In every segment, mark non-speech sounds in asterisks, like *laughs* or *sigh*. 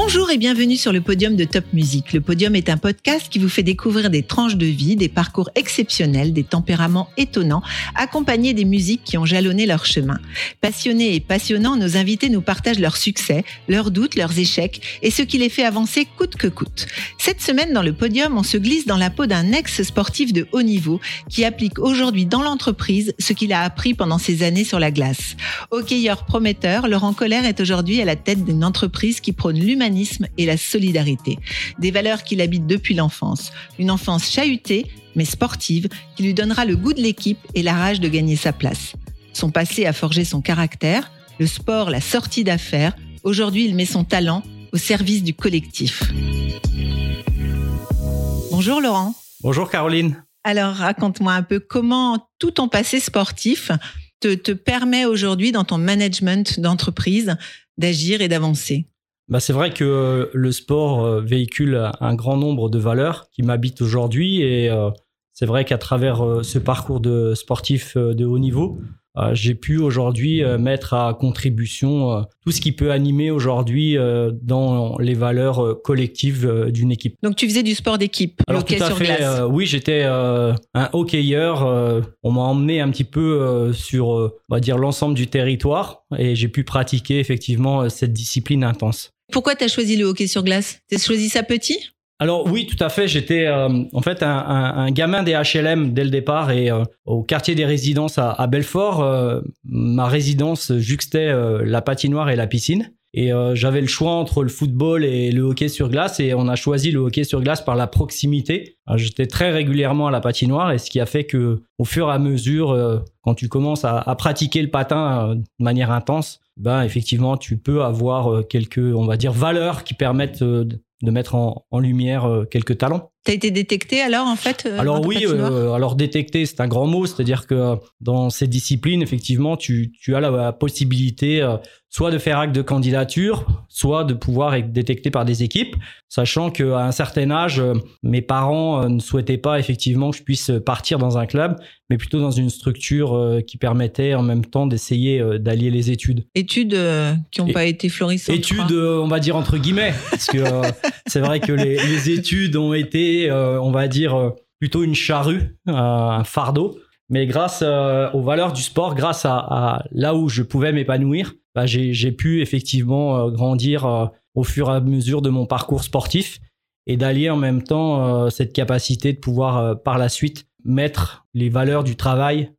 Bonjour et bienvenue sur le podium de Top Music. Le podium est un podcast qui vous fait découvrir des tranches de vie, des parcours exceptionnels, des tempéraments étonnants, accompagnés des musiques qui ont jalonné leur chemin. Passionnés et passionnants, nos invités nous partagent leurs succès, leurs doutes, leurs échecs et ce qui les fait avancer coûte que coûte. Cette semaine, dans le podium, on se glisse dans la peau d'un ex-sportif de haut niveau qui applique aujourd'hui dans l'entreprise ce qu'il a appris pendant ses années sur la glace. Hockeyeur prometteur, Laurent Colère est aujourd'hui à la tête d'une entreprise qui prône et la solidarité, des valeurs qu'il habite depuis l'enfance. Une enfance chahutée, mais sportive, qui lui donnera le goût de l'équipe et la rage de gagner sa place. Son passé a forgé son caractère, le sport la sortie d'affaires. Aujourd'hui, il met son talent au service du collectif. Bonjour Laurent. Bonjour Caroline. Alors raconte-moi un peu comment tout ton passé sportif te, te permet aujourd'hui dans ton management d'entreprise d'agir et d'avancer. Bah, c'est vrai que euh, le sport euh, véhicule un grand nombre de valeurs qui m'habitent aujourd'hui et euh, c'est vrai qu'à travers ce parcours de sportif de haut niveau, j'ai pu aujourd'hui mettre à contribution tout ce qui peut animer aujourd'hui dans les valeurs collectives d'une équipe. Donc tu faisais du sport d'équipe, Alors tout à fait, oui, j'étais un hockeyeur. on m'a emmené un petit peu sur, on va dire, l'ensemble du territoire et j'ai pu pratiquer effectivement cette discipline intense. Pourquoi tu as choisi le hockey sur glace? Tu as choisi ça petit? Alors oui, tout à fait. J'étais euh, en fait un, un, gamin des HLM dès le départ et euh, au quartier des résidences à, à Belfort, euh, ma résidence juxtait la patinoire et la piscine. Et j'avais le choix entre le football et le hockey sur glace et on a choisi le hockey sur glace par la proximité. J'étais très régulièrement à la patinoire et ce qui a fait que au fur et à mesure, quand tu commences à, pratiquer le patin de manière intense, ben effectivement tu peux avoir euh, quelques on va dire valeurs qui permettent euh, de mettre en, en lumière euh, quelques talents. Tu as été détecté alors en fait Alors oui, alors détecté c'est un grand mot, c'est-à-dire que dans ces disciplines effectivement tu, tu as la, possibilité soit de faire acte de candidature, soit de pouvoir être détecté par des équipes, sachant qu'à un certain âge, mes parents ne souhaitaient pas effectivement que je puisse partir dans un club, mais plutôt dans une structure qui permettait en même temps d'essayer d'allier les études. Études qui n'ont pas été florissantes. Études, on va dire entre guillemets, parce que c'est vrai que les, les, études ont été, on va dire, plutôt une charrue, un fardeau. Mais grâce aux valeurs du sport, grâce à, à là où je pouvais m'épanouir, bah, j'ai pu effectivement euh, grandir euh, au fur et à mesure de mon parcours sportif et d'allier en même temps euh, cette capacité de pouvoir par la suite mettre les valeurs du travail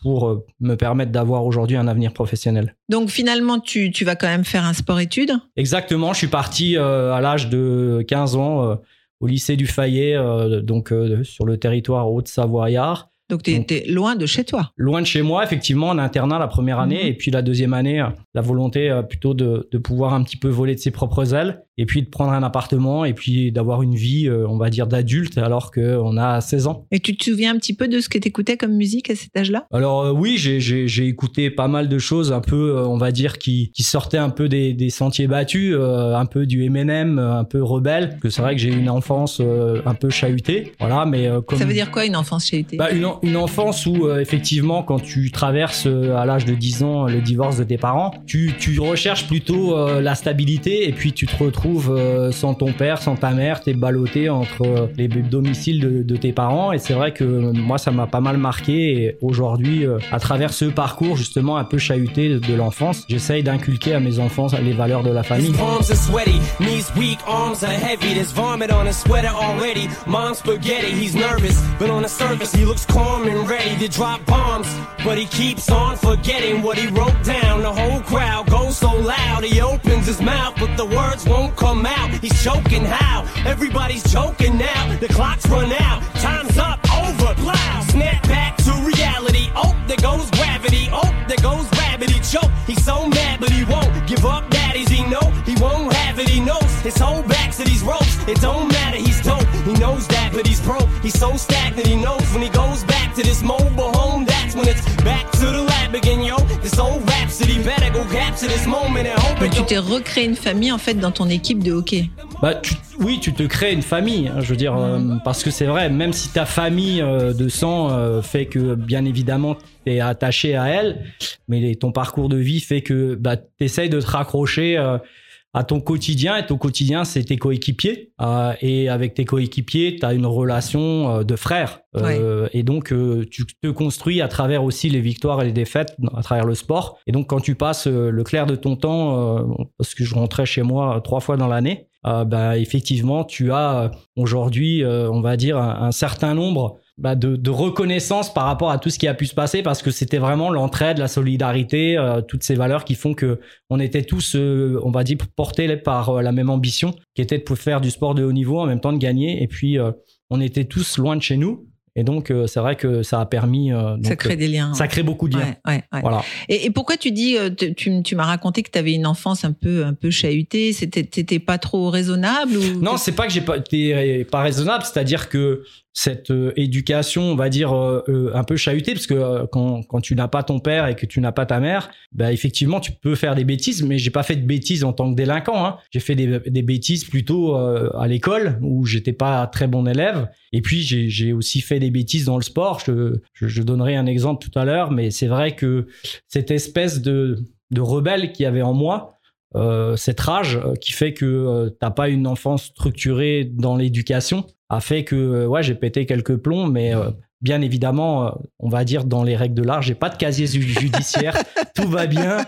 pour me permettre d'avoir aujourd'hui un avenir professionnel. Donc finalement, tu, tu, vas quand même faire un sport-études Exactement, je suis parti à l'âge de 15 ans au lycée du Fayet, donc sur le territoire Haute-Savoyard. Donc, tu étais loin de chez toi. Loin de chez moi, effectivement, en internat la première année. Mhm. Et puis la deuxième année, la volonté euh, plutôt de, de, pouvoir un petit peu voler de ses propres ailes et puis de prendre un appartement et puis d'avoir une vie, euh, on va dire, d'adulte alors qu'on a 16 ans. Et tu te souviens un petit peu de ce que tu écoutais comme musique à cet âge-là? Alors euh, oui, j'ai écouté pas mal de choses un peu, on va dire, qui, qui sortaient un peu des, des sentiers battus, un peu du M&M, un peu rebelle. Que c'est vrai que j'ai eu une enfance un peu chahutée. Voilà, mais comme... Ça veut dire quoi une enfance chahutée? Bah, une, une enfance où euh, effectivement quand tu traverses euh, à l'âge de 10 ans le divorce de tes parents, tu, tu recherches plutôt euh, la stabilité et puis tu te retrouves sans ton père, sans ta mère, t'es ballotté entre les domiciles de, de tes parents. Et c'est vrai que moi ça m'a pas mal marqué et aujourd'hui à travers ce parcours justement un peu chahuté de l'enfance, j'essaye d'inculquer à mes enfants les valeurs de la famille. Ready to drop bombs, but he keeps on forgetting what he wrote down. The whole crowd goes so loud, he opens his mouth, but the words won't come out. He's choking how? Everybody's choking now. The clock's run out, time's up, over, plow. Snap back to reality. Oh, there goes gravity. Oh, there goes. He choke. He's so mad, but he won't give up. Daddies, he know he won't have it. He knows his whole back to these ropes. It don't matter. He's dope. He knows but he's broke. He's so stagnant. He knows when he goes back to this mobile home, that's when it's back to the lab again, yo. This old Donc tu t'es recréé une famille en fait dans ton équipe de hockey. Bah, oui, tu te crées une famille. Hein, je veux dire, euh, parce que c'est vrai, même si ta famille euh, de sang euh, fait que, bien évidemment, tu es attaché à elle, mais ton parcours de vie fait que bah, tu essayes de te raccrocher à ton quotidien et ton quotidien c'est tes coéquipiers euh, et avec tes coéquipiers tu as une relation euh, de frère euh, et donc tu te construis à travers aussi les victoires et les défaites à travers le sport. Et donc quand tu passes le clair de ton temps parce que je rentrais chez moi trois fois dans l'année bah effectivement tu as aujourd'hui on va dire un certain nombre bah, de, reconnaissance par rapport à tout ce qui a pu se passer parce que c'était vraiment l'entraide, la solidarité, euh, toutes ces valeurs qui font que on était tous, euh, on va dire, portés par euh, la même ambition, qui était de faire du sport de haut niveau en même temps de gagner. Et puis on était tous loin de chez nous. Et donc, c'est vrai que ça a permis. ça crée des liens. Ça crée beaucoup de liens. Voilà. Et, pourquoi tu dis, tu, tu m'as raconté que tu avais une enfance un peu, un peu chahutée, c'était, pas trop raisonnable ou Non, c'est pas que j'ai pas été pas raisonnable, c'est-à-dire que cette euh, éducation, on va dire, euh, euh, un peu chahutée, parce que quand, quand tu n'as pas ton père et que tu n'as pas ta mère, bah, effectivement, tu peux faire des bêtises, mais j'ai pas fait de bêtises en tant que délinquant. Hein. J'ai fait des, des, bêtises plutôt à l'école, où j'étais pas très bon élève. Et puis, j'ai aussi fait des bêtises dans le sport. Je, je, je donnerai un exemple tout à l'heure, mais c'est vrai que cette espèce de, de rebelle qu'il y avait en moi, euh, cette rage qui fait que euh, t'as pas une enfance structurée dans l'éducation a fait que euh, ouais j'ai pété quelques plombs mais bien évidemment on va dire dans les règles de l'art j'ai pas de casier judiciaire *laughs* tout va bien.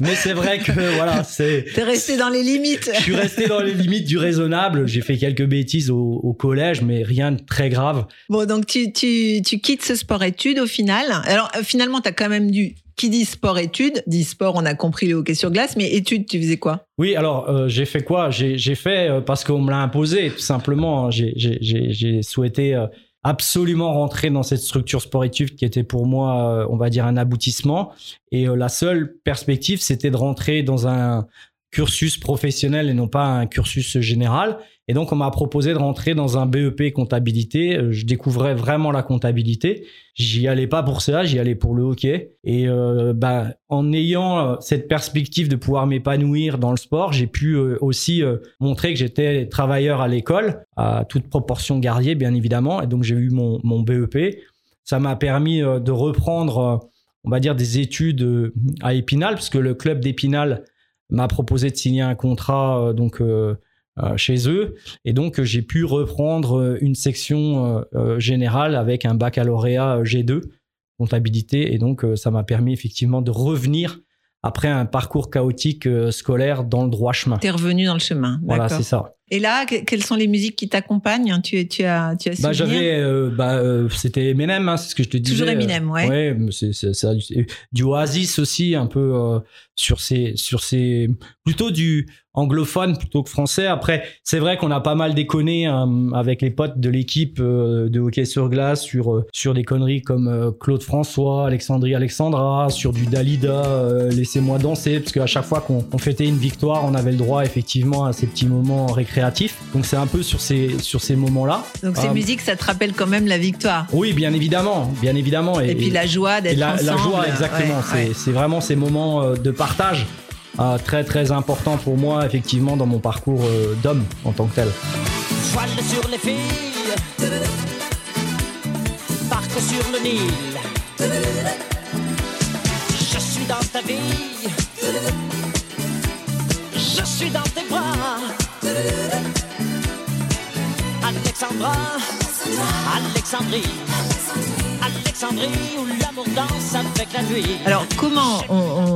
Mais c'est vrai que voilà c'est t'es resté dans les limites. Je suis resté dans les limites du raisonnable. J'ai fait quelques bêtises au, au, collège mais rien de très grave. Bon donc tu tu tu quittes ce sport études au final. Alors finalement t'as quand même dû qui dit sport-études, dit sport, on a compris le hockey sur glace, mais études, tu faisais quoi? Oui, alors euh, j'ai fait quoi? J'ai fait euh, parce qu'on me l'a imposé, tout simplement. J'ai souhaité euh, absolument rentrer dans cette structure sportive qui était pour moi, on va dire, un aboutissement. Et la seule perspective, c'était de rentrer dans un cursus professionnel et non pas un cursus général. Et donc, on m'a proposé de rentrer dans un BEP comptabilité. Euh, je découvrais vraiment la comptabilité. J'y allais pas pour ça, j'y allais pour le hockey. Et euh, bah, en ayant euh, cette perspective de pouvoir m'épanouir dans le sport, j'ai pu aussi montrer que j'étais travailleur à l'école, à toute proportion gardée, bien évidemment. Et donc, j'ai eu mon, mon BEP. Ça m'a permis de reprendre, on va dire, des études à Épinal, puisque le club d'Épinal m'a proposé de signer un contrat donc chez eux et donc j'ai pu reprendre une section euh, générale avec un baccalauréat G2 comptabilité et donc ça m'a permis effectivement de revenir après un parcours chaotique scolaire dans le droit chemin. T'es revenu dans le chemin. Voilà, c'est ça. Et là, quelles sont les musiques qui t'accompagnent? Tu, tu as, tu as bah, j'avais, euh, bah, euh, c'était Eminem, hein, c'est ce que je te disais. Toujours Eminem, ouais. Ouais, c'est, c'est, du Oasis aussi, un peu euh, sur ces, sur ces, plutôt du anglophone plutôt que français. Après, c'est vrai qu'on a pas mal déconné hein, avec les potes de l'équipe de hockey sur glace sur sur des conneries comme Claude François, Alexandrie Alexandra, sur du Dalida, laissez-moi danser, parce qu'à chaque fois qu'on fêtait une victoire, on avait le droit effectivement à ces petits moments récréatifs donc c'est un peu sur ces, sur ces moments-là. Donc ces euh, musiques, ça te rappelle quand même la victoire. Oui, bien évidemment, bien évidemment. Et, puis la joie d'être ensemble. La joie, exactement. c'est vraiment ces moments euh, de partage euh, très très importants pour moi, effectivement, dans mon parcours d'homme en tant que tel. Voile sur les filles, parc sur le Nil. Je suis dans ta vie, je suis dans tes bras. Alexandra, Alexandrie, Alexandrie où l'amour danse avec la nuit. Alors comment on,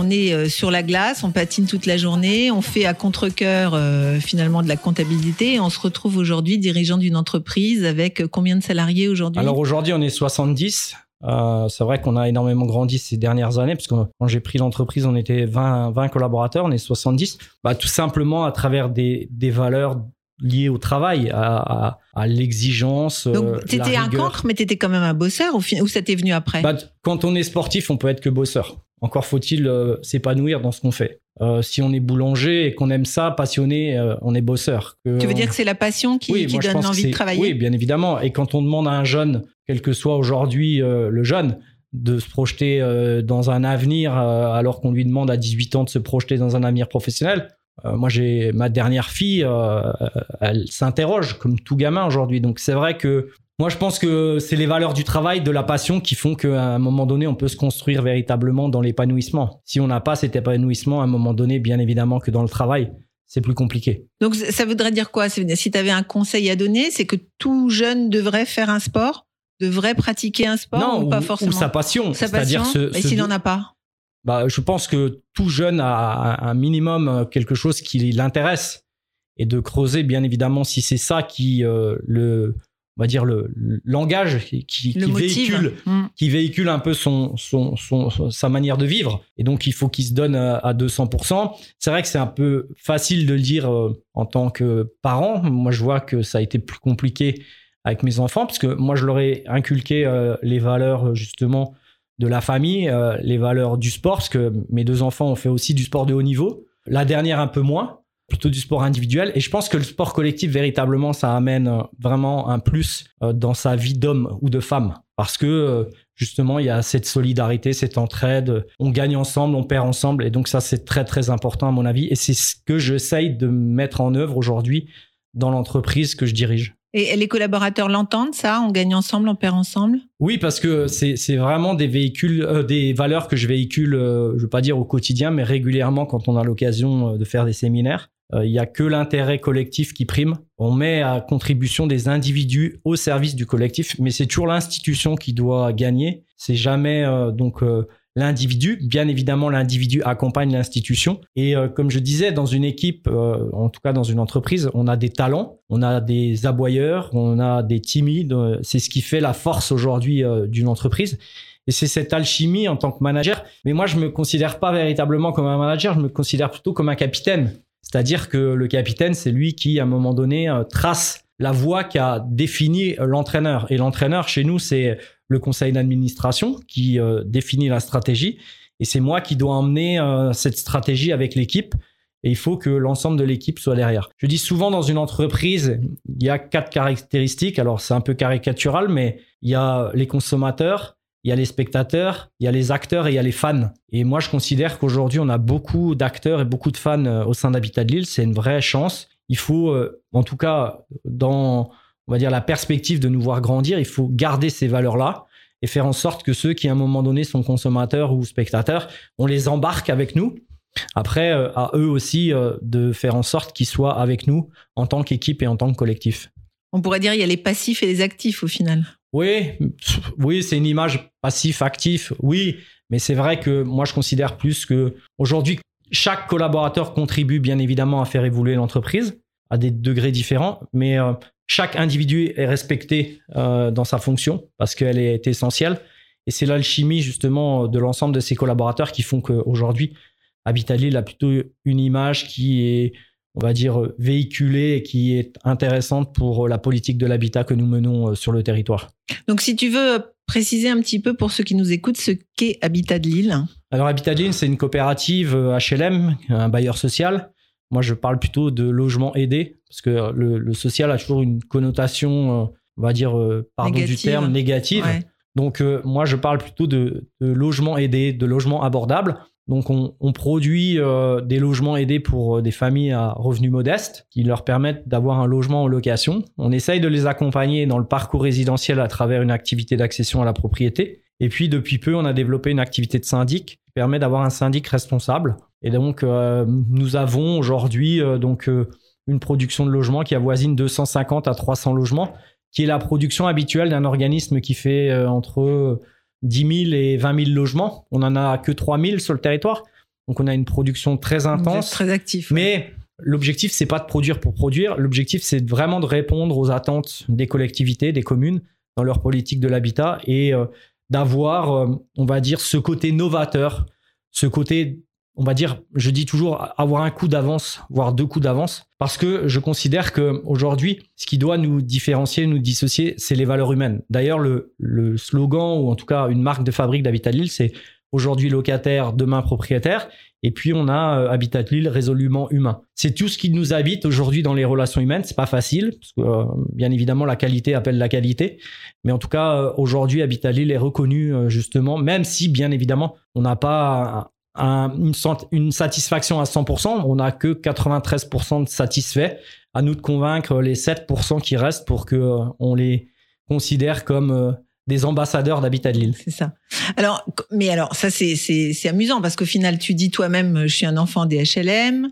on, est euh, sur la glace, on patine toute la journée, on fait à contre-coeur euh, finalement de la comptabilité et on se retrouve aujourd'hui dirigeant d'une entreprise avec combien de salariés aujourd'hui? Alors aujourd'hui on est 70. Euh, c'est vrai qu'on a énormément grandi ces dernières années, parce que quand j'ai pris l'entreprise, on était 20, 20 collaborateurs, on est 70. Bah, tout simplement à travers des, des valeurs liées au travail, à, à, l'exigence. Donc, euh, tu étais un cancre, mais tu étais quand même un bosseur, ou, ou ça t'est venu après? Bah, Quand on est sportif, on peut être que bosseur. Encore faut-il euh, s'épanouir dans ce qu'on fait. Euh, si on est boulanger et qu'on aime ça, passionné, euh, on est bosseur. tu veux dire que c'est la passion qui, qui donne envie de travailler Oui, bien évidemment. Et quand on demande à un jeune, quel que soit aujourd'hui le jeune, de se projeter dans un avenir alors qu'on lui demande à 18 ans de se projeter dans un avenir professionnel. Moi, j'ai ma dernière fille, elle s'interroge comme tout gamin aujourd'hui. Donc c'est vrai que moi, je pense que c'est les valeurs du travail, de la passion qui font qu'à un moment donné, on peut se construire véritablement dans l'épanouissement. Si on n'a pas cet épanouissement, à un moment donné, bien évidemment que dans le travail, c'est plus compliqué. Donc ça voudrait dire quoi? Si tu avais un conseil à donner, c'est que tout jeune devrait faire un sport? Devrait pratiquer un sport ou, pas forcément? sa passion. Sa passion, mais s'il n'en a pas? Bah, Je pense que tout jeune a un minimum euh, quelque chose qui l'intéresse et de creuser, bien évidemment, si c'est ça qui euh, le on va dire le, langage qui, qui, véhicule mm. qui véhicule un peu son, son, son, sa manière de vivre. Et donc il faut qu'il se donne à, à 200% c'est vrai que c'est un peu facile de le dire euh, en tant que parent. Moi je vois que ça a été plus compliqué avec mes enfants, parce que moi, je leur ai inculqué euh, les valeurs justement de la famille, euh, les valeurs du sport, parce que mes deux enfants ont fait aussi du sport de haut niveau. La dernière un peu moins, plutôt du sport individuel. Et je pense que le sport collectif, véritablement, ça amène euh, vraiment un plus dans sa vie d'homme ou de femme. Parce que justement, il y a cette solidarité, cette entraide. On gagne ensemble, on perd ensemble. Et donc ça, c'est très, très important à mon avis. Et c'est ce que j'essaye de mettre en œuvre aujourd'hui dans l'entreprise que je dirige. Et les collaborateurs l'entendent, ça? On gagne ensemble, on perd ensemble? Oui, parce que c'est vraiment des véhicules, euh, des valeurs que je véhicule, euh, je ne veux pas dire au quotidien, mais régulièrement quand on a l'occasion euh, de faire des séminaires. Il n'y a que l'intérêt collectif qui prime. On met à contribution des individus au service du collectif, mais c'est toujours l'institution qui doit gagner. C'est jamais donc l'individu. Bien évidemment, l'individu accompagne l'institution. Et euh, comme je disais, dans une équipe, euh, en tout cas dans une entreprise, on a des talents, on a des aboyeurs, on a des timides. C'est ce qui fait la force aujourd'hui euh, d'une entreprise. Et c'est cette alchimie en tant que manager. Mais moi, je me considère pas véritablement comme un manager, je me considère plutôt comme un capitaine. C'est-à-dire que le capitaine, c'est lui qui, à un moment donné, trace la voie qu'a défini l'entraîneur. Et l'entraîneur, chez nous, c'est le conseil d'administration qui euh, définit la stratégie. Et c'est moi qui dois emmener euh, cette stratégie avec l'équipe. Et il faut que l'ensemble de l'équipe soit derrière. Je dis souvent dans une entreprise, il y a quatre caractéristiques. Alors c'est un peu caricatural, mais il y a les consommateurs, il y a les spectateurs, il y a les acteurs et il y a les fans. Et moi, je considère qu'aujourd'hui, on a beaucoup d'acteurs et beaucoup de fans euh, au sein d'Habitat de Lille. C'est une vraie chance. Il faut, en tout cas, dans on va dire, la perspective de nous voir grandir, il faut garder ces valeurs-là et faire en sorte que ceux qui, à un moment donné, sont consommateurs ou spectateurs, on les embarque avec nous. Après, euh, à eux aussi euh, de faire en sorte qu'ils soient avec nous en tant qu'équipe et en tant que collectif. On pourrait dire il y a les passifs et les actifs au final. Oui, oui, c'est une image passif-actif, oui, mais c'est vrai que moi je considère plus que aujourd'hui chaque collaborateur contribue bien évidemment à faire évoluer l'entreprise à des degrés différents, mais euh, chaque individu est respecté euh, dans sa fonction parce qu'elle est essentielle. Et c'est l'alchimie justement de l'ensemble de ses collaborateurs qui font qu'aujourd'hui, Habitat Lille a plutôt une image qui est, on va dire, véhiculée et qui est intéressante pour la politique de l'habitat que nous menons euh, sur le territoire. Donc si tu veux préciser un petit peu pour ceux qui nous écoutent ce qu'est Habitat de Lille. Alors Habitat de Lille, c'est une coopérative HLM, euh, un bailleur social moi, je parle plutôt de logement aidé, parce que le, social a toujours une connotation, euh, on va dire, euh, pardon du terme, négative. Donc, euh, moi, je parle plutôt de, logement aidé, de logement abordable. Donc, on, produit des logements aidés pour des familles à revenus modestes qui leur permettent d'avoir un logement en location. On essaye de les accompagner dans le parcours résidentiel à travers une activité d'accession à la propriété. Et puis, depuis peu, on a développé une activité de syndic qui permet d'avoir un syndic responsable et donc, euh, nous avons aujourd'hui euh, euh, une production de logements qui avoisine 250 à 300 logements, qui est la production habituelle d'un organisme qui fait entre 10 000 et 20 000 logements. On en a que 3 000 sur le territoire. Donc, on a une production très intense. Très actif. Mais l'objectif, c'est pas de produire pour produire. L'objectif, c'est vraiment de répondre aux attentes des collectivités, des communes dans leur politique de l'habitat et d'avoir, on va dire, ce côté novateur, ce côté on va dire, je dis toujours avoir un coup d'avance, voire deux coups d'avance, parce que je considère que aujourd'hui, ce qui doit nous différencier, nous dissocier, c'est les valeurs humaines. D'ailleurs, le, slogan ou en tout cas une marque de fabrique d'Habitat Lille, c'est aujourd'hui locataire, demain propriétaire. Et puis on a euh, Habitat Lille résolument humain. C'est tout ce qui nous habite aujourd'hui dans les relations humaines. C'est pas facile parce que euh, bien évidemment la qualité appelle la qualité, mais en tout cas euh, aujourd'hui Habitat Lille est reconnu justement, même si bien évidemment on n'a pas une, satisfaction à 100%, on n'a que 93% de satisfaits. À nous de convaincre les 7% qui restent pour que on les considère comme des ambassadeurs d'Habitat de Lille. C'est ça. Alors, mais alors, ça, c'est amusant parce qu'au final, tu dis toi-même, je suis un enfant des HLM.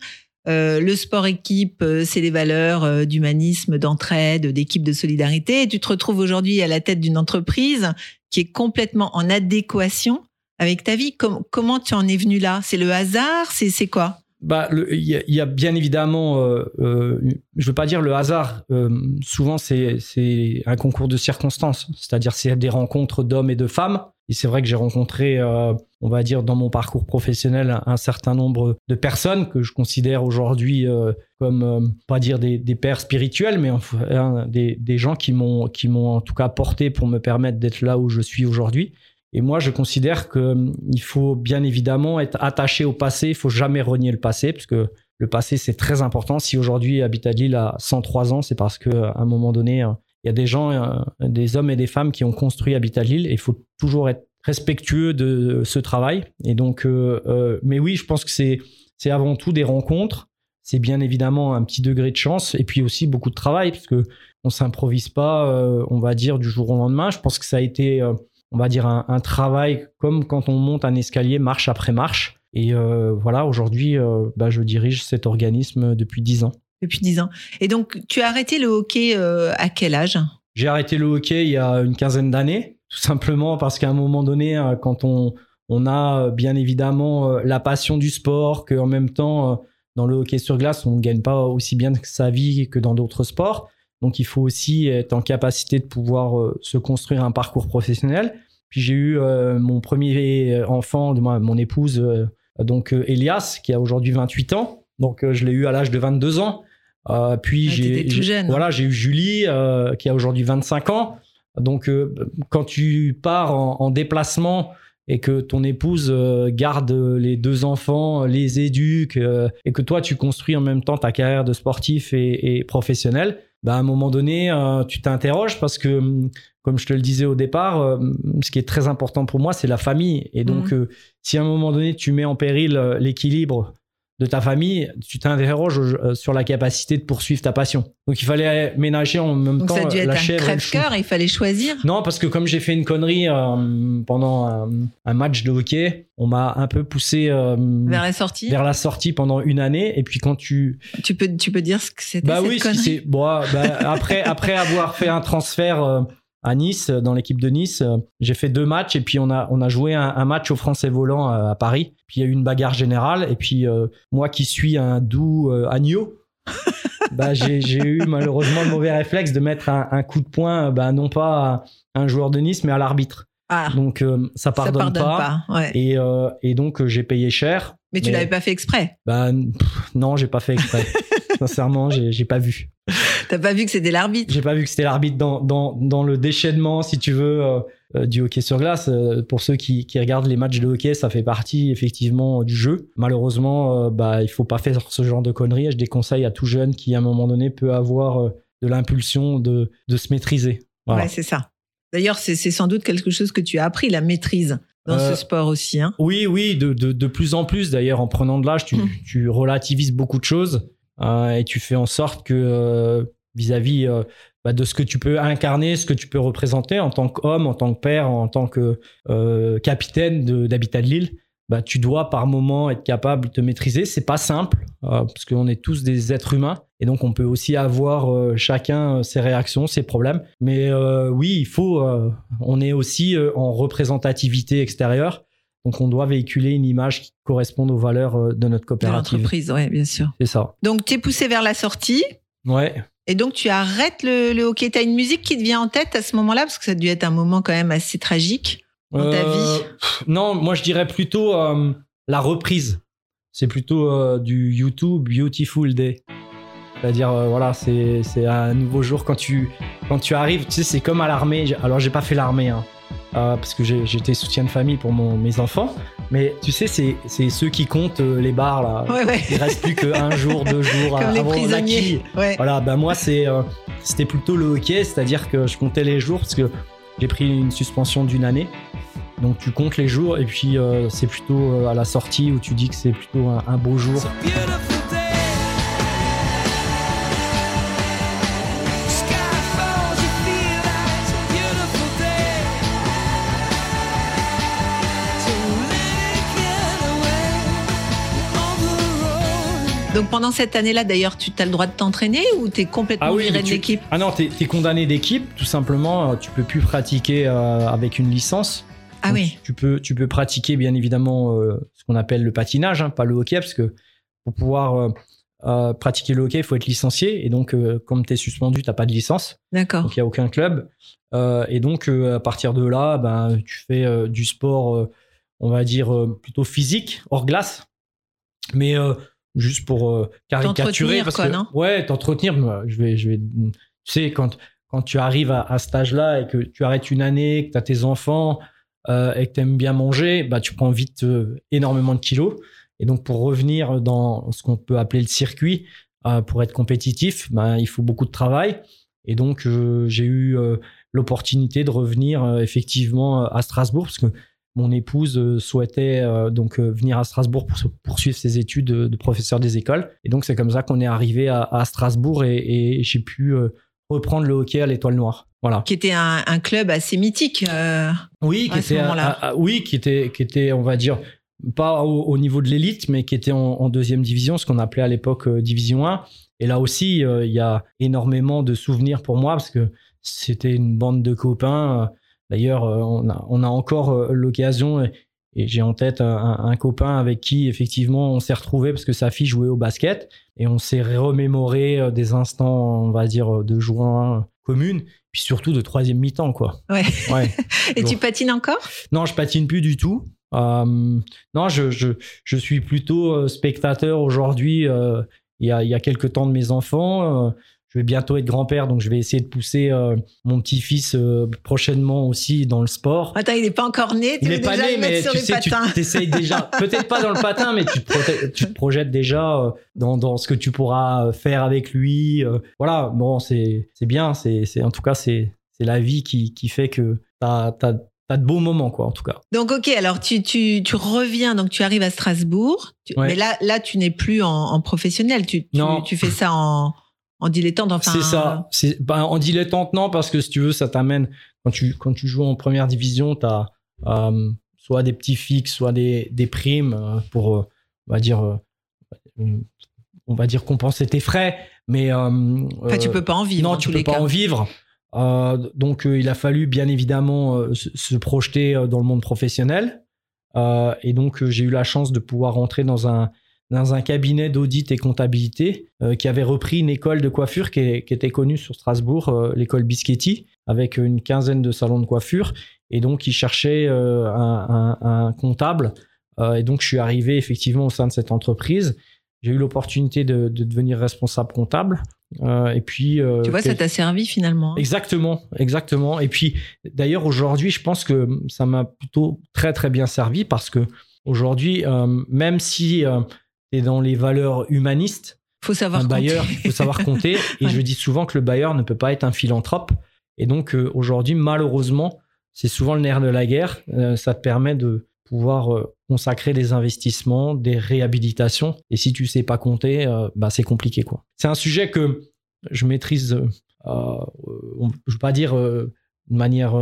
Euh, le sport équipe, euh, c'est les valeurs euh, d'humanisme, d'entraide, d'équipe de solidarité. Et tu te retrouves aujourd'hui à la tête d'une entreprise qui est complètement en adéquation avec ta vie. comment tu en es venu là? C'est le hasard? C'est quoi? Bah, il y, a bien évidemment, euh, euh, je veux pas dire le hasard. Euh, souvent, c'est un concours de circonstances, c'est-à-dire c'est des rencontres d'hommes et de femmes. Et c'est vrai que j'ai rencontré, euh, on va dire, dans mon parcours professionnel, un, certain nombre de personnes que je considère aujourd'hui euh, comme, pas dire des, pères spirituels, mais des, des gens qui m'ont qui m'ont en tout cas porté pour me permettre d'être là où je suis aujourd'hui. Et moi, je considère qu'il hum, faut bien évidemment être attaché au passé. Il faut jamais renier le passé, parce que le passé, c'est très important. Si aujourd'hui Habitat Lille a 103 ans, c'est parce qu'à un moment donné, euh, il y a des gens, euh, des hommes et des femmes qui ont construit Habitat Lille. Il faut toujours être respectueux de ce travail. Et donc, euh, mais oui, je pense que c'est c'est avant tout des rencontres. C'est bien évidemment un petit degré de chance et puis aussi beaucoup de travail, parce que on s'improvise pas, on va dire du jour au lendemain. Je pense que ça a été on va dire, un, travail comme quand on monte un escalier marche après marche. Et euh, voilà, aujourd'hui, euh, bah, je dirige cet organisme depuis dix ans. Depuis dix ans. Et donc, tu as arrêté le hockey euh, à quel âge? J'ai arrêté le hockey il y a une quinzaine d'années, tout simplement parce qu'à un moment donné, quand on, on a bien évidemment la passion du sport, qu'en même temps, dans le hockey sur glace, on ne gagne pas aussi bien sa vie que dans d'autres sports. Donc il faut aussi être en capacité de pouvoir euh, se construire un parcours professionnel. Puis j'ai eu euh, mon premier enfant, de mon épouse, euh, donc Elias, qui a aujourd'hui 28 ans. Donc je l'ai eu à l'âge de 22 ans. puis ah, j'ai voilà, j'ai eu Julie qui a aujourd'hui 25 ans. Donc quand tu pars en, déplacement et que ton épouse garde les deux enfants, les éduque, et que toi tu construis en même temps ta carrière de sportif et, et professionnel, bah, à un moment donné, euh, tu t'interroges parce que, hum, comme je te le disais au départ, euh, ce qui est très important pour moi, c'est la famille. Et donc, mmh. euh, si à un moment donné, tu mets en péril l'équilibre de ta famille, tu t'interroges euh, sur la capacité de poursuivre ta passion. Donc il fallait ménager en même Donc temps ça a dû être la un crève-cœur, il fallait choisir. Non, parce que comme j'ai fait une connerie euh, pendant un, match de hockey, on m'a un peu poussé euh, vers la sortie. Vers la sortie pendant une année, et puis quand tu tu peux tu peux dire ce que c'était bah cette oui, connerie. bon, bah, après après avoir fait un transfert à Nice, dans l'équipe de Nice. J'ai fait deux matchs et puis on a, on a joué un, match au Français Volant à, Paris. Puis il y a eu une bagarre générale et puis euh, moi qui suis un doux euh, agneau, *laughs* bah, j'ai eu malheureusement le mauvais réflexe de mettre un, coup de poing, bah, non pas à un joueur de Nice mais à l'arbitre. Ah, donc euh, ça pardonne, pas. et, et, donc j'ai payé cher. Mais tu l'avais pas fait exprès? Bah non, j'ai pas fait exprès. *laughs* Sincèrement, j'ai pas vu. T'as pas vu que c'était l'arbitre? J'ai pas vu que c'était l'arbitre dans, dans, dans, le déchaînement, si tu veux, euh, euh, du hockey sur glace. Euh, pour ceux qui, qui, regardent les matchs de hockey, ça fait partie effectivement du jeu. Malheureusement, bah, il faut pas faire ce genre de conneries. Je déconseille à tout jeune qui, à un moment donné, peut avoir de l'impulsion de, de se maîtriser. Voilà. Ouais, c'est ça. D'ailleurs, c'est sans doute quelque chose que tu as appris, la maîtrise dans ce sport aussi. Hein. Oui, oui, de, de, de, plus en plus. D'ailleurs, en prenant de l'âge, tu, mmh. tu relativises beaucoup de choses. Euh, et tu fais en sorte que euh, vis-à-vis euh, bah, de ce que tu peux incarner, ce que tu peux représenter en tant qu'homme, en tant que père, en tant que capitaine d'Habitat de, Lille, bah, tu dois par moment être capable de te maîtriser. C'est pas simple parce qu'on est tous des êtres humains et donc on peut aussi avoir chacun ses réactions, ses problèmes. Mais oui, il faut. on est aussi en représentativité extérieure donc, on doit véhiculer une image qui corresponde aux valeurs euh, de notre coopérative. De l'entreprise, oui, bien sûr. C'est ça. Donc, tu es poussé vers la sortie. Ouais. Et donc, tu arrêtes le, hockey. Tu as une musique qui te vient en tête à ce moment-là, parce que ça a dû être un moment quand même assez tragique dans ta euh, vie. Non, moi, je dirais plutôt euh, la reprise. C'est plutôt du YouTube Beautiful Day. C'est-à-dire, voilà, c'est un nouveau jour quand tu, quand tu arrives. Tu sais, c'est comme à l'armée. Alors, j'ai pas fait l'armée, hein. Euh, parce que j'étais soutien de famille pour mon, mes enfants. Mais tu sais, c'est ceux qui comptent euh, les bars là. Ouais, ouais. Il reste plus qu'un jour, deux *laughs* jours Comme les avant prisonniers. Ouais. Voilà, ben moi c'est euh, c'était plutôt le hockey, c'est-à-dire que je comptais les jours parce que j'ai pris une suspension d'une année. Donc tu comptes les jours et puis euh, c'est plutôt euh, à la sortie où tu dis que c'est plutôt un, un beau jour. Donc pendant cette année-là, d'ailleurs, tu as le droit de t'entraîner ou tu es complètement viré mais de tu- l'équipe? Ah non, t'es es condamné d'équipe, tout simplement. euh, Tu peux plus pratiquer euh, avec une licence. Ah Donc, oui. Tu peux, tu peux pratiquer bien évidemment euh, ce qu'on appelle le patinage, hein, pas le hockey, parce que pour pouvoir euh, euh, pratiquer le hockey, il faut être licencié. Et donc, euh, comme tu es suspendu, tu pas de licence. D'accord. Donc, il n'y a aucun club. Euh, et donc, à partir de là, ben, tu fais du sport, on va dire, plutôt physique, hors glace. Mais juste pour euh, caricaturer. T'entretenir, Parce quoi, que, non? Ouais, t'entretenir. moi, Je vais, je vais, tu sais, quand, quand tu arrives à, à cet âge-là et que tu arrêtes une année, que tu as tes enfants euh, et que tu aimes bien manger, bah, tu prends vite euh, énormément de kilos. Et donc, pour revenir dans ce qu'on peut appeler le circuit, euh, pour être compétitif, bah, il faut beaucoup de travail. Et donc, j'ai eu l'opportunité de revenir effectivement à Strasbourg parce que mon épouse euh, souhaitait euh, donc euh, venir à Strasbourg pour poursuivre ses études de, de professeur des écoles. Et donc, c'est comme ça qu'on est arrivé à, à Strasbourg et, et j'ai pu euh, reprendre le hockey à l'Étoile Noire. Voilà. Qui était un, un club assez mythique. Oui, qui à ce était, moment-là. à- à- oui, qui était, qui était, on va dire, pas au, au niveau de l'élite, mais qui était en, en deuxième division, ce qu'on appelait à l'époque division 1. Et là aussi, il y a énormément de souvenirs pour moi parce que c'était une bande de copains. D'ailleurs, euh, on, a, on a encore euh, l'occasion et, et j'ai en tête un, un copain avec qui effectivement on s'est retrouvé parce que sa fille jouait au basket et on s'est remémoré euh, des instants, on va dire, de joie commune, puis surtout de troisième mi-temps, quoi. Ouais. Ouais. *laughs* Et tu patines encore? Non, je patine plus du tout. Euh, non, je, je, je suis plutôt spectateur aujourd'hui. euh, Il y, a, y a quelques temps de mes enfants. euh, je vais bientôt être grand-père, donc je vais essayer de pousser euh, mon petit-fils euh, prochainement aussi dans le sport. Attends, il n'est pas encore né. Tu Il veux n'est pas déjà né, le mais sur tu les sais, tu t'essayes déjà, *laughs* peut-être pas dans le patin, mais tu te, tu te projettes déjà euh, dans, dans ce que tu pourras faire avec lui. voilà, bon, c'est bien. C'est en tout cas, c'est la vie qui, qui fait que t'as as, de beaux moments, quoi, en tout cas. Donc, ok, alors tu, tu, tu reviens, donc tu arrives à Strasbourg. Tu- Ouais. Mais là, là, tu n'es plus en, en professionnel. Tu, tu, Non. tu fais ça en, en dilettante. Enfin, C'est ça. C'est bah, en dilettante non parce que si tu veux ça t'amène quand tu quand tu joues en première division t'as euh, soit des petits fixes soit des, des primes euh, pour euh, on va dire euh, on va dire compenser tes frais mais euh, Enfin, tu euh, peux pas en vivre. non tu peux pas cas. en vivre Euh, donc euh, il a fallu bien évidemment euh, se, se projeter euh, dans le monde professionnel Euh, et donc euh, j'ai eu la chance de pouvoir rentrer dans un dans un cabinet d'audit et comptabilité euh, qui avait repris une école de coiffure qui, est- qui était connue sur Strasbourg, euh, l'école Bischetti, avec une quinzaine de salons de coiffure. Et donc, ils cherchaient euh, un, un- un comptable. Et donc, je suis arrivé effectivement au sein de cette entreprise. J'ai eu l'opportunité de, de devenir responsable comptable. Et puis, Tu vois, ça t'a servi finalement. hein. Exactement, exactement. Et puis, d'ailleurs, aujourd'hui, je pense que ça m'a plutôt très, très bien servi parce que aujourd'hui, même si tu es dans les valeurs humanistes, Faut savoir un bailleur, il faut savoir compter. *laughs* Et Ouais. je dis souvent que le bailleur ne peut pas être un philanthrope. Et donc, euh, aujourd'hui, malheureusement, c'est souvent le nerf de la guerre. Euh, ça te permet de pouvoir euh, consacrer des investissements, des réhabilitations. Et si tu sais pas compter, bah, c'est compliqué. quoi. C'est un sujet que je maîtrise, je veux pas dire de manière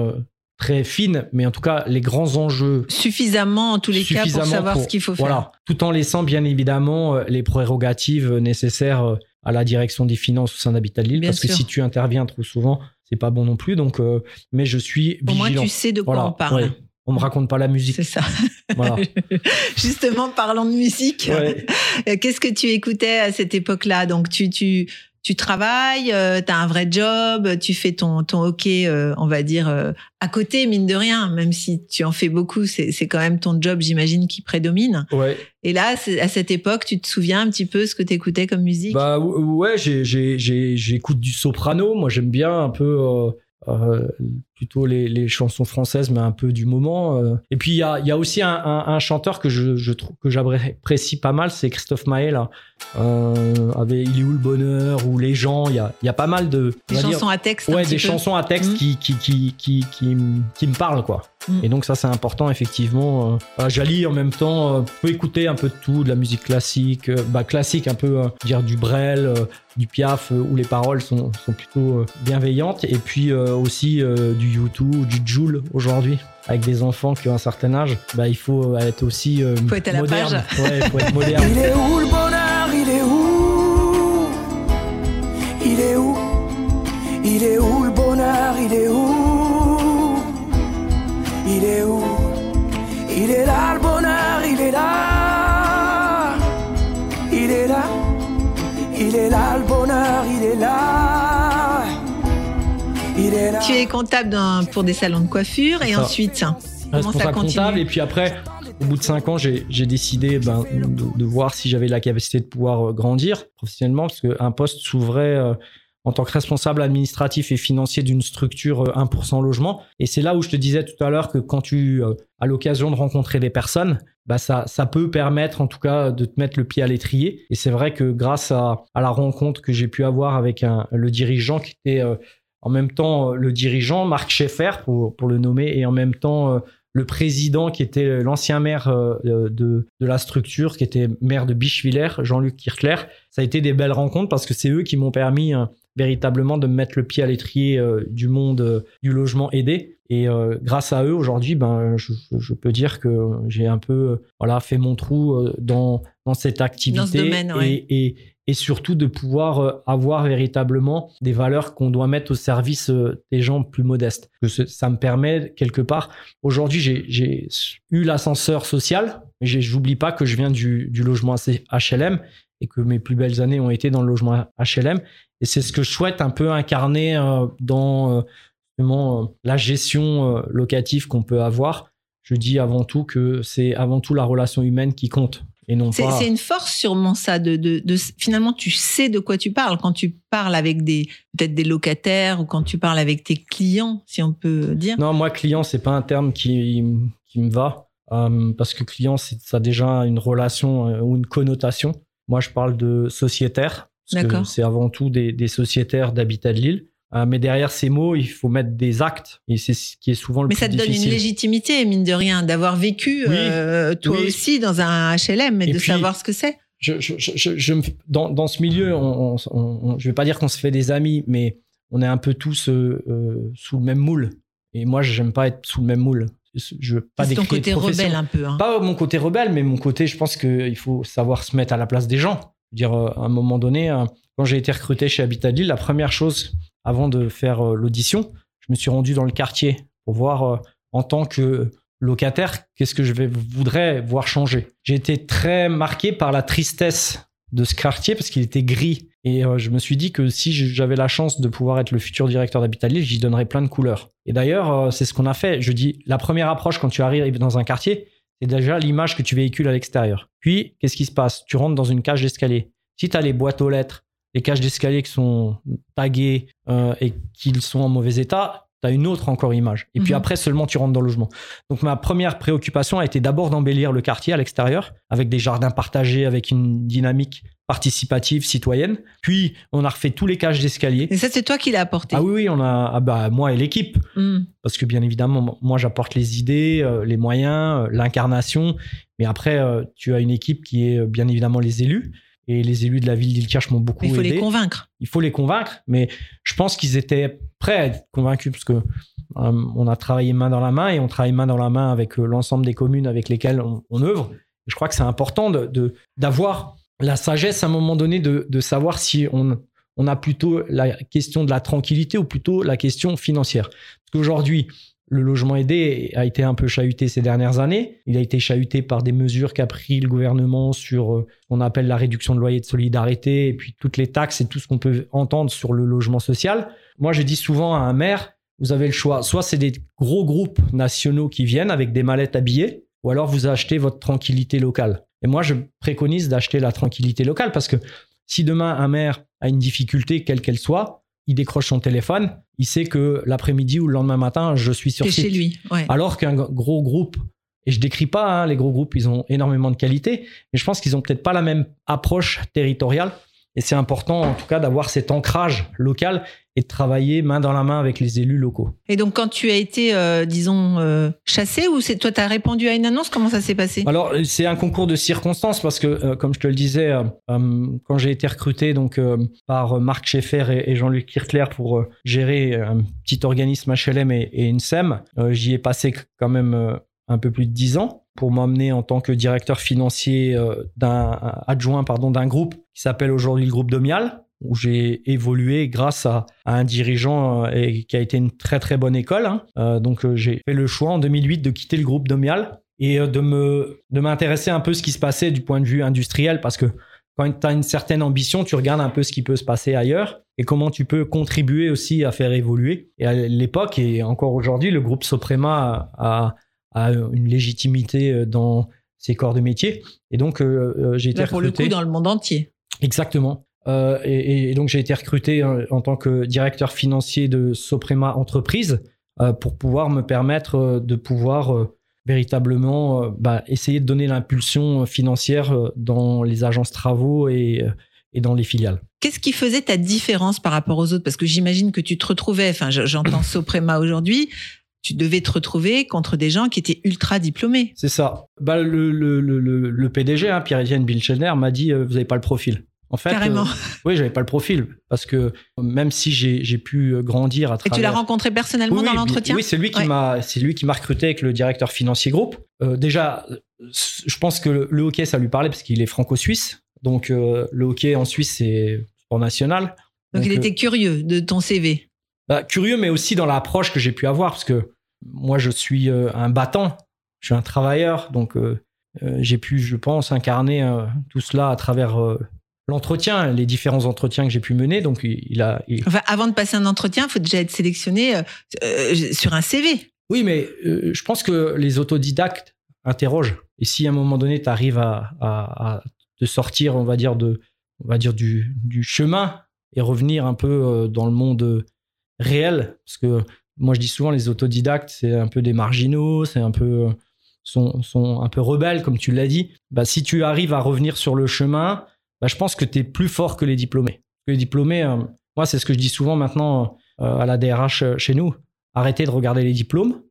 très fine, mais en tout cas, les grands enjeux Suffisamment, en tous les cas, pour savoir pour- ce qu'il faut faire. voilà, tout en laissant bien évidemment euh, les prérogatives euh, nécessaires euh, à la direction des finances au sein d'Habitat de Lille, Bien parce que si tu interviens trop souvent, c'est pas bon non plus. Donc, euh, mais je suis Au moins, vigilant. tu sais de quoi voilà, on parle. ouais. On me raconte pas la musique. C'est ça. Voilà. *laughs* Justement, parlant de musique, Ouais. qu'est-ce que tu écoutais à cette époque-là? Donc, tu, tu, tu travailles, tu as un vrai job, tu fais ton, ton hockey, euh, on va dire, euh, à côté, mine de rien, même si tu en fais beaucoup, c'est quand même ton job, j'imagine, qui prédomine. Ouais. Et là, à cette époque, tu te souviens un petit peu ce que tu écoutais comme musique? Bah ou- ouais, j'écoute du soprano. Moi, j'aime bien un peu. Plutôt les, les chansons françaises, mais un peu du moment. euh. Et puis il y a, y a aussi un, un- un chanteur que je, je trouve que j'apprécie pas mal, c'est Christophe Maé là. Euh, avec Il est où le bonheur ou Les gens. Il y a, y a pas mal de Des dire- chansons à texte. ouais, des peu. chansons à texte Mhm. qui, qui, qui, qui, qui, me parlent, quoi. Mhm. Et donc, ça, c'est important, effectivement. Euh, voilà, J'allie en même temps, euh, peut écouter un peu de tout, de la musique classique, euh, bah, classique, un peu, euh, dire du Brel, du Piaf, où les paroles sont, sont plutôt bienveillantes. Et puis aussi euh, du YouTube, du Joule aujourd'hui. Avec des enfants qui ont un certain âge, bah, il faut être aussi euh, Faut être à la moderne. page. Ouais, il faut être moderne. Il est où le bonheur Il est où Il est où Il est où le bonheur Il est où Il est où Il est là le bonheur, il est là Il est là Il est là le bonheur, il est là Il est là Tu es comptable dans- pour des salons de coiffure et Ça. ensuite, responsable comptable. Et puis après, au bout de cinq ans, j'ai décidé ben, de, de voir si j'avais la capacité de pouvoir euh, grandir professionnellement, parce qu'un poste s'ouvrait euh, en tant que responsable administratif et financier d'une structure euh, 1% logement. Et c'est là où je te disais tout à l'heure que quand tu euh, as l'occasion de rencontrer des personnes, bah ça, ça peut permettre en tout cas de te mettre le pied à l'étrier. Et c'est vrai que grâce à, à la rencontre que j'ai pu avoir avec un, le dirigeant qui était euh, en même temps euh, le dirigeant, Marc Schaeffer pour, pour le nommer, et en même temps euh, le président qui était l'ancien maire euh, de, de la structure, qui était maire de Bischwiller, Jean-Luc Kirchler. Ça a été des belles rencontres parce que c'est eux qui m'ont permis euh, véritablement de me mettre le pied à l'étrier euh, du monde euh, du logement aidé. Et grâce à eux, aujourd'hui, ben, je, peux dire que j'ai un peu voilà, fait mon trou dans, dans cette activité. domaine, ouais. et, et, et surtout de pouvoir euh, avoir véritablement des valeurs qu'on doit mettre au service euh, des gens plus modestes. Ça me permet quelque part. Aujourd'hui, j'ai- eu l'ascenseur social, mais j'oublie pas que je viens du, logement HLM et que mes plus belles années ont été dans le logement HLM. Et c'est ce que je souhaite un peu incarner euh, dans la gestion locative qu'on peut avoir. Je dis avant tout que c'est avant tout la relation humaine qui compte et non C'est pas. c'est une force sûrement ça. De, de, de- finalement, tu sais de quoi tu parles quand tu parles avec des peut-être des locataires ou quand tu parles avec tes clients, si on peut dire. Non, moi, client, c'est pas un terme qui, qui me va. euh, parce que client, c'est- ça a déjà une relation euh, ou une connotation. Moi, je parle de sociétaire. Parce que D'accord. c'est avant tout des, des sociétaires d'habitat de l'île. Euh, mais derrière ces mots, il faut mettre des actes. Et c'est ce qui est souvent le Mais plus ça te donne difficile. une légitimité, mine de rien, d'avoir vécu Oui. euh, toi Oui. aussi dans un HLM et, Et de puis- savoir ce que c'est. je, je, je, je- je me- dans, dans ce milieu, on, on- on- on- je vais pas dire qu'on se fait des amis, mais on est un peu tous euh, sous le même moule. Et moi, j'aime pas être sous le même moule. Je veux pas C'est ton côté rebelle un peu. hein. Pas mon côté rebelle, mais mon côté, je pense qu'il faut savoir se mettre à la place des gens. Dire, euh, à un moment donné, euh, quand j'ai été recruté chez Habitat Lille, la première chose, avant de faire euh, l'audition, je me suis rendu dans le quartier pour voir, en tant que locataire, qu'est-ce que je voudrais voir changer. J'ai été très marqué par la tristesse de ce quartier parce qu'il était gris. Et je me suis dit que si j'avais la chance de pouvoir être le futur directeur d'Habitat Lille, j'y donnerais plein de couleurs. Et d'ailleurs, c'est ce qu'on a fait. Je dis, la première approche quand tu arrives dans un quartier, c'est déjà l'image que tu véhicules à l'extérieur. Puis, qu'est-ce qui se passe? Tu rentres dans une cage d'escalier. Si tu as les boîtes aux lettres, les cages d'escalier qui sont taguées euh, et qui sont en mauvais état, tu as une autre encore image. Et puis Mhm. après, seulement tu rentres dans le logement. Donc ma première préoccupation a été d'abord d'embellir le quartier à l'extérieur, avec des jardins partagés, avec une dynamique participative, citoyenne. Puis, on a refait tous les cages d'escalier. Et ça, c'est toi qui l'as apporté? Ah oui, oui, on a, ah bah, moi et l'équipe Hmm. parce que bien évidemment, moi j'apporte les idées, euh, les moyens, euh, l'incarnation, mais après euh, tu as une équipe qui est bien évidemment les élus, et les élus de la ville d'Ilkirch m'ont beaucoup Il faut aidé. les convaincre. Il faut les convaincre, mais je pense qu'ils étaient prêts à être convaincus parce que euh, on a travaillé main dans la main et on travaille main dans la main avec euh, l'ensemble des communes avec lesquelles on, on œuvre. Et je crois que c'est important de- de d'avoir la sagesse à un moment donné de, de savoir si on on a plutôt la question de la tranquillité ou plutôt la question financière. Parce qu'aujourd'hui, le logement aidé a été un peu chahuté ces dernières années. Il a été chahuté par des mesures qu'a pris le gouvernement sur euh, ce qu'on appelle la réduction de loyer de solidarité et puis toutes les taxes et tout ce qu'on peut entendre sur le logement social. Moi, je dis souvent à un maire, vous avez le choix. Soit c'est des gros groupes nationaux qui viennent avec des mallettes à billets, ou alors vous achetez votre tranquillité locale. Et moi, je préconise d'acheter la tranquillité locale parce que si demain un maire a une difficulté, quelle qu'elle soit, il décroche son téléphone, il sait que l'après-midi ou le lendemain matin, je suis sur site. chez lui. Ouais. Alors qu'un gros groupe, et je décris pas hein, les gros groupes, ils ont énormément de qualité, mais je pense qu'ils ont peut-être pas la même approche territoriale. Et c'est important, en tout cas, d'avoir cet ancrage local et de travailler main dans la main avec les élus locaux. Et donc, quand tu as été, euh, disons, euh, chassé, ou c'est toi, tu as répondu à une annonce? Comment ça s'est passé? Alors, c'est un concours de circonstances parce que, euh, comme je te le disais, euh, euh, quand j'ai été recruté donc euh, par Marc Schaeffer et, et Jean-Luc Kirchler pour euh, gérer un petit organisme HLM et, et une SEM, euh, j'y ai passé quand même euh, un peu plus de dix ans pour m'emmener en tant que directeur financier euh, d'un adjoint pardon d'un groupe qui s'appelle aujourd'hui le groupe Domial où j'ai évolué grâce à, à un dirigeant euh, et qui a été une très très bonne école. hein. Euh, donc j'ai fait le choix en 2008 de quitter le groupe Domial et de me de m'intéresser un peu ce qui se passait du point de vue industriel parce que quand tu as une certaine ambition, tu regardes un peu ce qui peut se passer ailleurs et comment tu peux contribuer aussi à faire évoluer. Et à l'époque et encore aujourd'hui, le groupe Soprema a, a une légitimité euh, dans ses corps de métier. Et donc, euh, euh, j'ai été Là, pour le recruté. coup, dans le monde entier. Exactement. Euh, et, et donc j'ai été recruté en, en tant que directeur financier de Soprema Entreprise euh, pour pouvoir me permettre de pouvoir euh, véritablement bah, essayer de donner l'impulsion financière dans les agences travaux et, et dans les filiales. Qu'est-ce qui faisait ta différence par rapport aux autres? Parce que j'imagine que tu te retrouvais, enfin, je- j'entends Soprema aujourd'hui, tu devais te retrouver contre des gens qui étaient ultra diplômés. C'est ça. Bah, le, le, le, PDG, hein, Pierre-Étienne Bilchener, m'a dit euh, vous n'avez pas le profil. En fait, Carrément. euh, oui, j'avais pas le profil parce que même si j'ai j'ai pu euh, grandir à Et travers. tu l'as rencontré personnellement Oui, dans oui, l'entretien? Oui, c'est lui qui Ouais. m'a, c'est lui qui m'a recruté avec le directeur financier groupe. Euh, déjà, je pense que le, le hockey ça lui parlait parce qu'il est franco-suisse. Donc euh, le hockey en Suisse c'est sport national. Donc, il euh, était curieux de ton CV. bah, curieux, mais aussi dans l'approche que j'ai pu avoir parce que moi je suis euh, un battant, je suis un travailleur, donc euh, euh, j'ai pu, je pense, incarner tout cela à travers l'entretien, les différents entretiens que j'ai pu mener. Donc il, a, il- Enfin, avant de passer un entretien, il faut déjà être sélectionné euh, sur un CV. Oui, mais euh, je pense que les autodidactes interrogent. Et si à un moment donné, tu arrives à, à, à te sortir, on va dire, de, on va dire du, du chemin et revenir un peu dans le monde réel, parce que moi je dis souvent les autodidactes, c'est un peu des marginaux, c'est un peu un peu rebelles, comme tu l'as dit. Bah, si tu arrives à revenir sur le chemin, bah, je pense que tu es plus fort que les diplômés. Les diplômés, euh, moi c'est ce que je dis souvent maintenant euh, à la DRH euh, chez nous arrêtez de regarder les diplômes,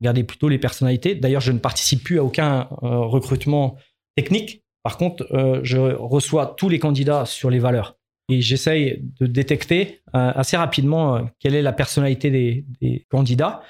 regardez plutôt les personnalités. D'ailleurs, je ne participe plus à aucun recrutement technique. Par contre, je reçois tous les candidats sur les valeurs et j'essaye de détecter euh, assez rapidement euh, quelle est la personnalité des, des candidats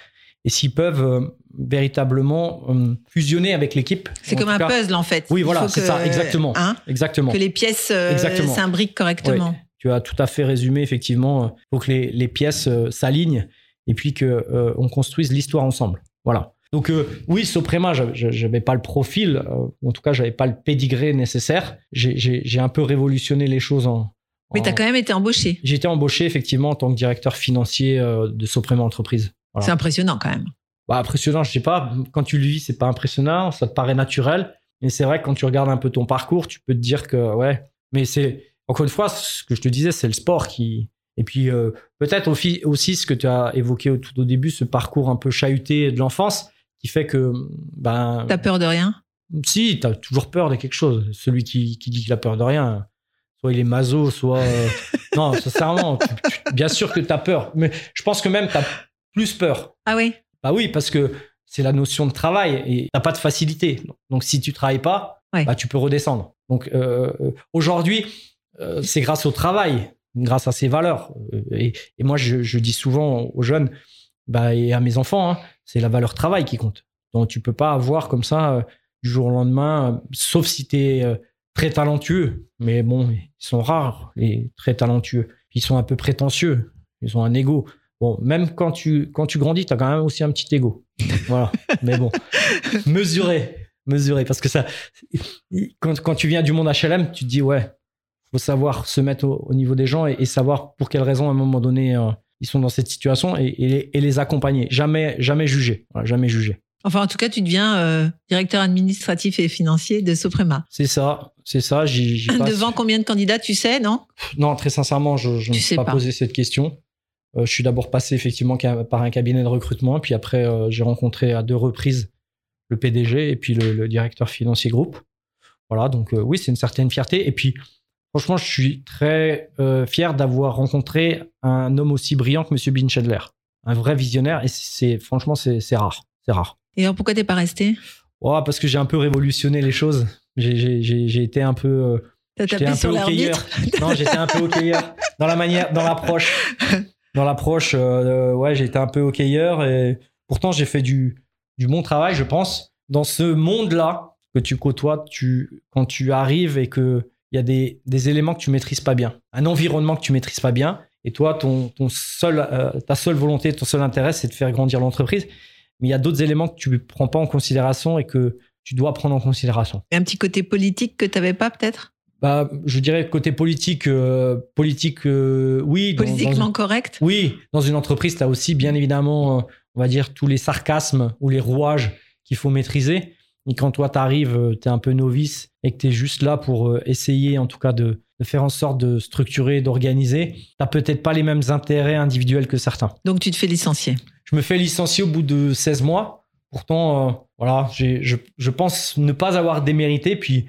et s'ils peuvent euh, véritablement fusionner avec l'équipe. C'est comme un cas- puzzle, en fait. Oui, Il voilà, c'est ça, exactement. hein, Exactement. que les pièces euh, s'imbriquent correctement. Tu as tout à fait résumé, effectivement. Il faut que les, les pièces euh, s'alignent et puis que euh, on construise l'histoire ensemble. Voilà. Donc euh, oui, Soprema, j'avais- j'avais pas le profil, euh, en tout cas, j'avais pas le pédigré nécessaire. J'ai un peu révolutionné les choses en. Mais tu as quand même été embauché. J'ai été embauché effectivement en tant que directeur financier euh, de Soprema Entreprise. Voilà. C'est impressionnant quand même. Bah, impressionnant, je sais pas. Quand tu le vis, c'est pas impressionnant, ça te paraît naturel. Mais c'est vrai que quand tu regardes un peu ton parcours, tu peux te dire que ouais. Mais c'est encore une fois ce que je te disais, c'est le sport qui. Et puis euh, peut-être aussi, aussi ce que tu as évoqué au, tout au début, ce parcours un peu chahuté de l'enfance, qui fait que ben T'as peur de rien? Si t'as toujours peur de quelque chose. Celui qui, qui dit qu'il a peur de rien, soit il est maso, soit euh, *laughs* non, sincèrement, tu- tu- bien sûr que t'as peur. Mais je pense que même t'as plus peur. Ah oui Bah oui, parce que c'est la notion de travail et t'as pas de facilité. Donc si tu travailles pas, Ouais. bah tu peux redescendre. Donc euh, euh, aujourd'hui, euh, c'est grâce au travail, grâce à ces valeurs. Et, et moi, je, je dis souvent aux jeunes bah, et à mes enfants, hein, c'est la valeur travail qui compte. Donc tu peux pas avoir comme ça euh, du jour au lendemain, sauf si tu es très talentueux. Mais bon, ils sont rares, les très talentueux. Ils sont un peu prétentieux. Ils ont un ego. Bon, même quand tu, quand tu grandis, tu as quand même aussi un petit ego. Voilà. *laughs* Mais bon, mesurer. Mesurer. Parce que ça, quand, quand tu viens du monde HLM, tu te dis, ouais, faut savoir se mettre au, au niveau des gens et, et savoir pour quelles raisons, à un moment donné, euh, ils sont dans cette situation et, et les, et les accompagner. Jamais, jamais juger. Voilà, jamais juger. Enfin, en tout cas, tu deviens euh, directeur administratif et financier de Soprema. C'est ça. C'est ça. *laughs* Passe- Devant combien de candidats, tu sais, non? Non, très sincèrement, je, je ne sais suis pas, pas. posé cette question. je suis d'abord passé effectivement par un cabinet de recrutement, puis après j'ai rencontré à deux reprises le PDG et puis le, directeur financier groupe. Voilà, donc oui, c'est une certaine fierté. Et puis franchement, je suis très fier d'avoir rencontré un homme aussi brillant que Monsieur Binchedler, un vrai visionnaire. Et c'est franchement, c'est rare, c'est rare. Et alors pourquoi t'es pas resté? Oh, Parce que j'ai un peu révolutionné les choses. J'ai été un peu. Euh, T'as tapé sur l'arbitre Non, j'étais un peu hockeyeur dans la manière, dans l'approche. Dans l'approche, euh, ouais, j'ai été un peu hockeyeur et pourtant j'ai fait du, du bon travail, je pense. Dans ce monde-là que tu côtoies, tu, quand tu arrives et que il y a des, des, éléments que tu maîtrises pas bien, un environnement que tu maîtrises pas bien, et toi, ton, ton seul, euh, ta seule volonté, ton seul intérêt, c'est de faire grandir l'entreprise mais il y a d'autres éléments que tu ne prends pas en considération et que tu dois prendre en considération. Et un petit côté politique que tu n'avais pas peut-être? Bah, je dirais côté politique, euh, politique, euh, oui. Politiquement correct? Oui, dans une entreprise, tu as aussi bien évidemment, euh, on va dire, tous les sarcasmes ou les rouages qu'il faut maîtriser. Et quand toi, tu arrives, tu es un peu novice et que tu es juste là pour essayer, en tout cas, de, de faire en sorte de structurer, d'organiser, tu n'as peut-être pas les mêmes intérêts individuels que certains. Donc, tu te fais licencier? Je me fais licencier au bout de 16 mois. Pourtant, euh, voilà, je, je, pense ne pas avoir démérité. Puis,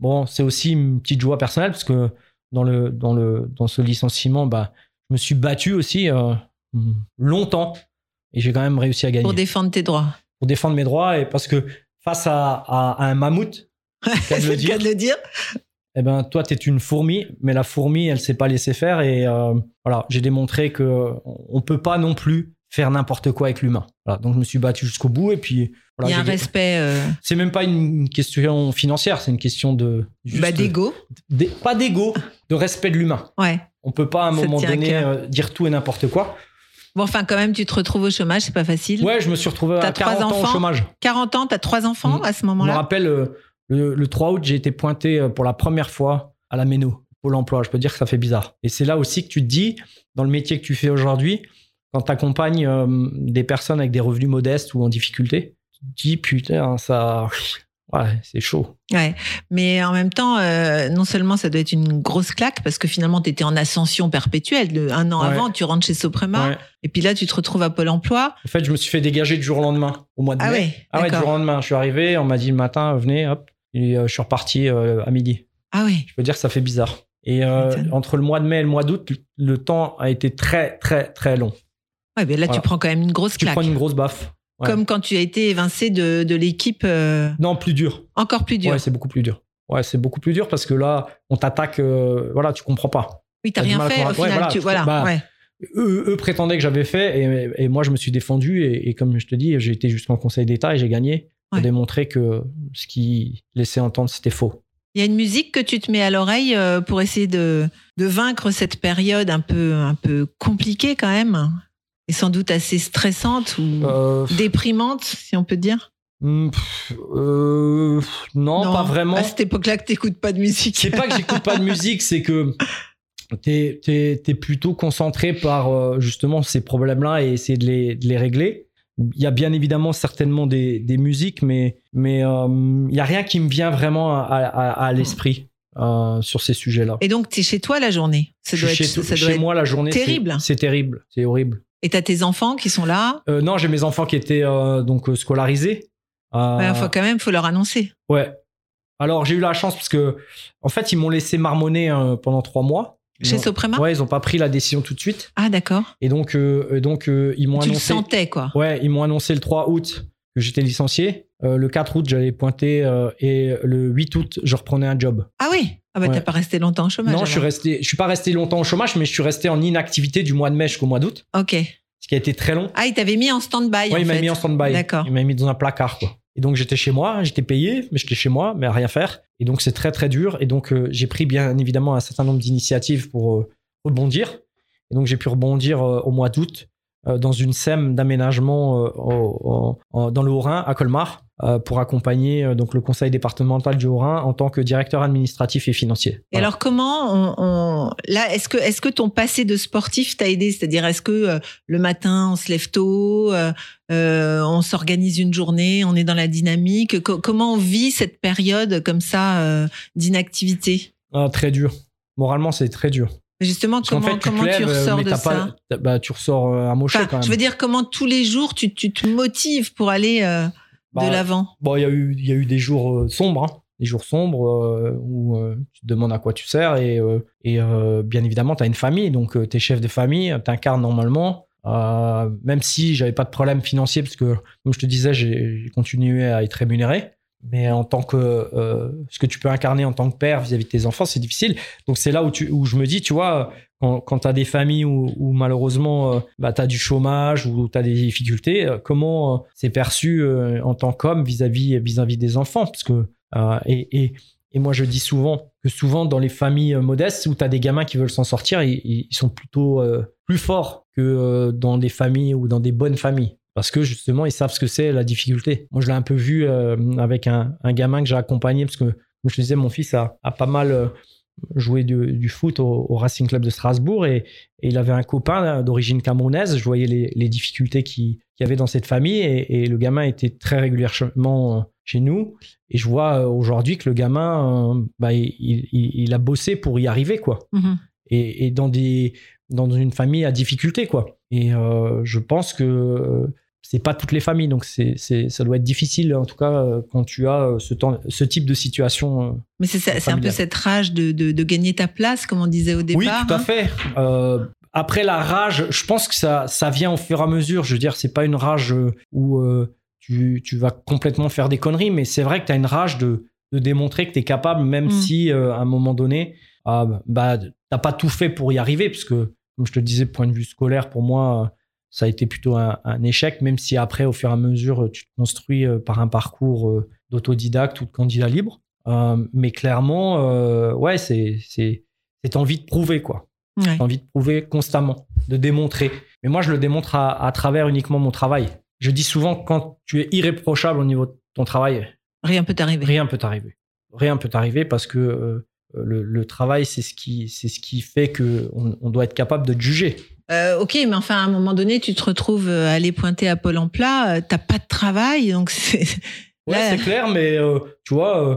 bon, c'est aussi une petite joie personnelle parce que dans, le, dans, le, dans ce licenciement, bah, je me suis battu aussi euh, longtemps et j'ai quand même réussi à gagner. Pour défendre tes droits. Pour défendre mes droits et parce que face à, à, un mammouth, *laughs* c'est le cas de le dire. Eh ben, toi, tu es une fourmi, mais la fourmi, elle s'est pas laissée faire. Et euh, voilà, j'ai démontré que on peut pas non plus faire n'importe quoi avec l'humain. donc je me suis battu jusqu'au bout et puis il y a un respect. Euh, c'est même pas une question financière, c'est une question de bah, d'ego. pas d'ego, de respect de l'humain. Ouais. On peut pas à un moment donné euh, dire tout et n'importe quoi. Bon, enfin, quand même, tu te retrouves au chômage, c'est pas facile. Ouais, je me suis retrouvé à 40 ans au chômage. 40 ans, tu as trois enfants mm. à ce moment-là Je me rappelle, euh, le, 3 août, j'ai été pointé pour la première fois à la Méno, Pôle emploi. Je peux dire que ça fait bizarre. Et c'est là aussi que tu te dis, dans le métier que tu fais aujourd'hui, quand tu accompagnes euh, des personnes avec des revenus modestes ou en difficulté, tu te dis putain, ça. Ouais, c'est chaud. Ouais, mais en même temps, euh, non seulement ça doit être une grosse claque parce que finalement tu étais en ascension perpétuelle. un an avant, tu rentres chez Soprema et puis là tu te retrouves à Pôle Emploi. En fait, je me suis fait dégager du jour au lendemain, au mois de ah mai. Ouais, ah ouais, du jour au lendemain. Je suis arrivé, on m'a dit le matin, venez, hop, et euh, je suis reparti à midi. Ah oui. Je peux dire que ça fait bizarre. Et entre le mois de mai et le mois d'août, le temps a été très très très long. Ouais, mais là, tu prends quand même une grosse claque. Tu prends une grosse baffe. Comme quand tu as été évincé de, de l'équipe. Euh, non, plus dur. Encore plus dur. Ouais, c'est beaucoup plus dur. Ouais, c'est beaucoup plus dur parce que là, on t'attaque. Euh, voilà, tu comprends pas. Oui, t'as rien fait au final. voilà, bah, eux, prétendaient que j'avais fait et, et, moi, je me suis défendu. Et, comme je te dis, j'ai été jusqu'en Conseil d'État et j'ai gagné pour démontrer que ce qu'ils laissaient entendre, c'était faux. Il y a une musique que tu te mets à l'oreille euh, pour essayer de, de vaincre cette période un peu, un peu compliquée quand même? Et sans doute assez stressante ou euh, déprimante, si on peut dire hmm, euh, non, pas vraiment. À cette époque-là, que t'écoutes pas de musique. C'est pas que j'écoute pas de musique, c'est que t'es es, plutôt concentré par euh, justement ces problèmes-là et essayer de les, de les, régler. Il y a bien évidemment certainement des, des musiques, mais mais il y a rien qui me vient vraiment à, à, l'esprit. sur ces sujets-là. Et donc, tu es chez toi la journée ça doit chez, être, ça doit moi la journée. Terrible. C'est terrible. C'est horrible. Et t'as tes enfants qui sont là euh, Non, j'ai mes enfants qui étaient euh, donc euh, scolarisés. Il faut quand même, faut leur annoncer. Ouais. Alors j'ai eu la chance parce que en fait ils m'ont laissé marmonner pendant trois mois. Chez Soprema Ouais, ils n'ont pas pris la décision tout de suite. Ah d'accord. Et donc donc ils m'ont annoncé. Tu le sentais quoi Ouais, ils m'ont annoncé le 3 août que j'étais licencié. le 4 août, j'allais pointer et le 8 août, je reprenais un job. Ah oui Ah bah t'as pas resté longtemps au chômage Non, je suis resté je suis pas resté longtemps au chômage mais je suis resté en inactivité du mois de mai jusqu'au mois d'août. OK. Ce qui a été très long. Ah, il t'avait mis en stand-by Oui, il m'a mis en stand-by. D'accord. Il m'a mis dans un placard quoi. Et donc j'étais chez moi, j'étais payé, mais j'étais chez moi, mais à rien faire. Et donc c'est très très dur. Et donc euh, j'ai pris bien évidemment un certain nombre d'initiatives pour euh, rebondir. Et donc j'ai pu rebondir euh, au mois d'août dans une SEM d'aménagement dans le Haut-Rhin à Colmar pour accompagner euh, donc le conseil départemental du Haut-Rhin en tant que directeur administratif et financier. Et alors comment on, là est-ce que est-ce que ton passé de sportif t'a aidé? C'est-à-dire est-ce que euh, le matin on se lève tôt, on s'organise une journée, on est dans la dynamique? comment on vit cette période comme ça d'inactivité? Ah, Très dur. Moralement c'est très dur. Justement, Parce comment, fait, tu ressors de ça? bah, tu ressors euh, amoché Enfin, quand même. Je veux dire, comment tous les jours tu, tu te motives pour aller euh, Bah, de l'avant Bon, il y a eu, y a eu des jours euh, sombres, hein. des jours sombres euh, où euh, tu te demandes à quoi tu sers et, euh, et bien évidemment, tu as une famille, donc tu es chef de famille, tu incarnes normalement. Même si j'avais pas de problème financier, parce que, comme je te disais, j'ai continué à être rémunéré. Mais en tant que ce que tu peux incarner en tant que père vis-à-vis de tes enfants, c'est difficile. Donc c'est là où, tu, où je me dis, tu vois, quand, quand tu as des familles où, malheureusement euh, bah, tu as du chômage ou tu as des difficultés, euh, comment euh, c'est perçu en tant qu'homme vis-à-vis vis-à-vis des enfants? Parce que et, moi je dis souvent que souvent dans les familles modestes où tu as des gamins qui veulent s'en sortir, ils, sont plutôt plus forts que dans des familles ou dans des bonnes familles. Parce que justement, ils savent ce que c'est la difficulté. Moi, je l'ai un peu vu avec un, gamin que j'ai accompagné, parce que, comme je te disais, mon fils a, pas mal joué du, du foot au, au Racing Club de Strasbourg et, et il avait un copain là, d'origine camerounaise. Je voyais les, les difficultés qu'il y avait dans cette famille et, et le gamin était très régulièrement euh, chez nous. Et je vois euh, aujourd'hui que le gamin, euh, bah, il, il- il a bossé pour y arriver, quoi Mhm. et, et dans des dans une famille à difficulté quoi et euh, je pense que euh, c'est pas toutes les familles donc c'est c'est ça doit être difficile en tout cas euh, quand tu as euh, ce temps ce type de situation euh. Mais c'est ça- c'est un peu cette rage de, de, de gagner ta place, comme on disait au départ. oui tout à hein. fait Euh, après la rage je pense que ça ça vient au fur et à mesure je veux dire c'est pas une rage où euh, tu, tu vas complètement faire des conneries mais c'est vrai que tu as une rage de de démontrer que tu es capable même Mm. si euh, à un moment donné ah, bah t'as pas tout fait pour y arriver parce que comme je te disais point de vue scolaire pour moi ça a été plutôt un, un échec même si après au fur et à mesure tu te construis euh, par un parcours euh, d'autodidacte ou de candidat libre Euh, mais clairement euh, ouais c'est c'est c'est envie de prouver quoi Ouais. j'ai envie de prouver constamment, de démontrer. Mais moi, je le démontre à, à travers uniquement mon travail. Je dis souvent, quand tu es irréprochable au niveau de ton travail, Rien peut t'arriver. rien peut t'arriver. Rien peut t'arriver parce que euh, le, le travail, c'est ce qui, c'est ce qui fait que on, on doit être capable de te juger. Euh, ok, mais enfin, à un moment donné, tu te retrouves euh, à aller pointer à Pôle emploi, euh, t'as pas de travail, donc *laughs* c'est. Ouais, Là- c'est clair, mais euh, tu vois, euh,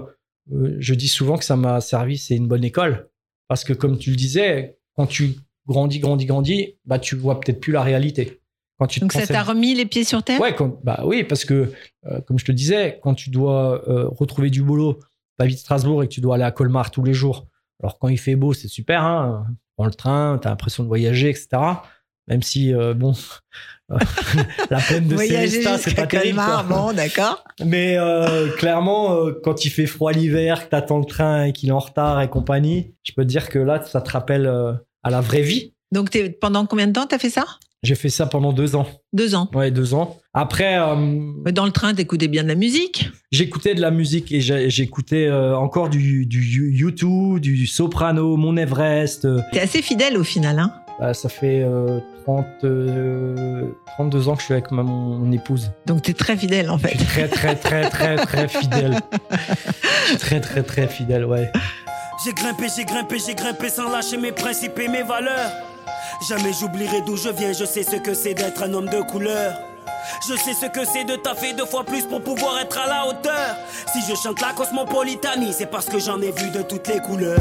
euh, je dis souvent que ça m'a servi, c'est une bonne école. Parce que comme tu le disais, quand tu grandis, grandis, grandis, bah tu vois peut-être plus la réalité. Quand tu Donc ça t'a remis les pieds sur terre? Ouais, quand- bah oui, parce que, euh, comme je te disais, quand tu dois euh, retrouver du boulot, vie de Strasbourg et que tu dois aller à Colmar tous les jours, alors quand il fait beau, c'est super, hein, prends le train, t'as l'impression de voyager, etc. Même si, euh, bon, *laughs* *laughs* la peine de Voyager Célestat, c'est pas terrible. Bon, d'accord. Mais euh, clairement, euh, quand il fait froid l'hiver, que t'attends le train et qu'il est en retard et compagnie, je peux te dire que là, ça te rappelle euh, à la vraie vie. Donc pendant combien de temps t'as fait ça? J'ai fait ça pendant deux ans. Deux ans. Ouais, deux ans. Après, euh, Mais Dans le train, t'écoutais bien de la musique? J'écoutais de la musique et j'écoutais euh, encore du, du U2, du Soprano, Mon Everest. euh, T'es assez fidèle au final, hein? Bah, ça fait euh, 30, euh, 32 ans que je suis avec ma, mon, mon épouse. Donc t'es très fidèle en Je fait. suis très, très, très, très, très fidèle. Je suis très, très, très fidèle, ouais. J'ai grimpé, j'ai grimpé, j'ai grimpé sans lâcher mes principes et mes valeurs. Jamais j'oublierai d'où je viens, je sais ce que c'est d'être un homme de couleur. Je sais ce que c'est de taffer deux fois plus pour pouvoir être à la hauteur. Si je chante la cosmopolitanie, c'est parce que j'en ai vu de toutes les couleurs.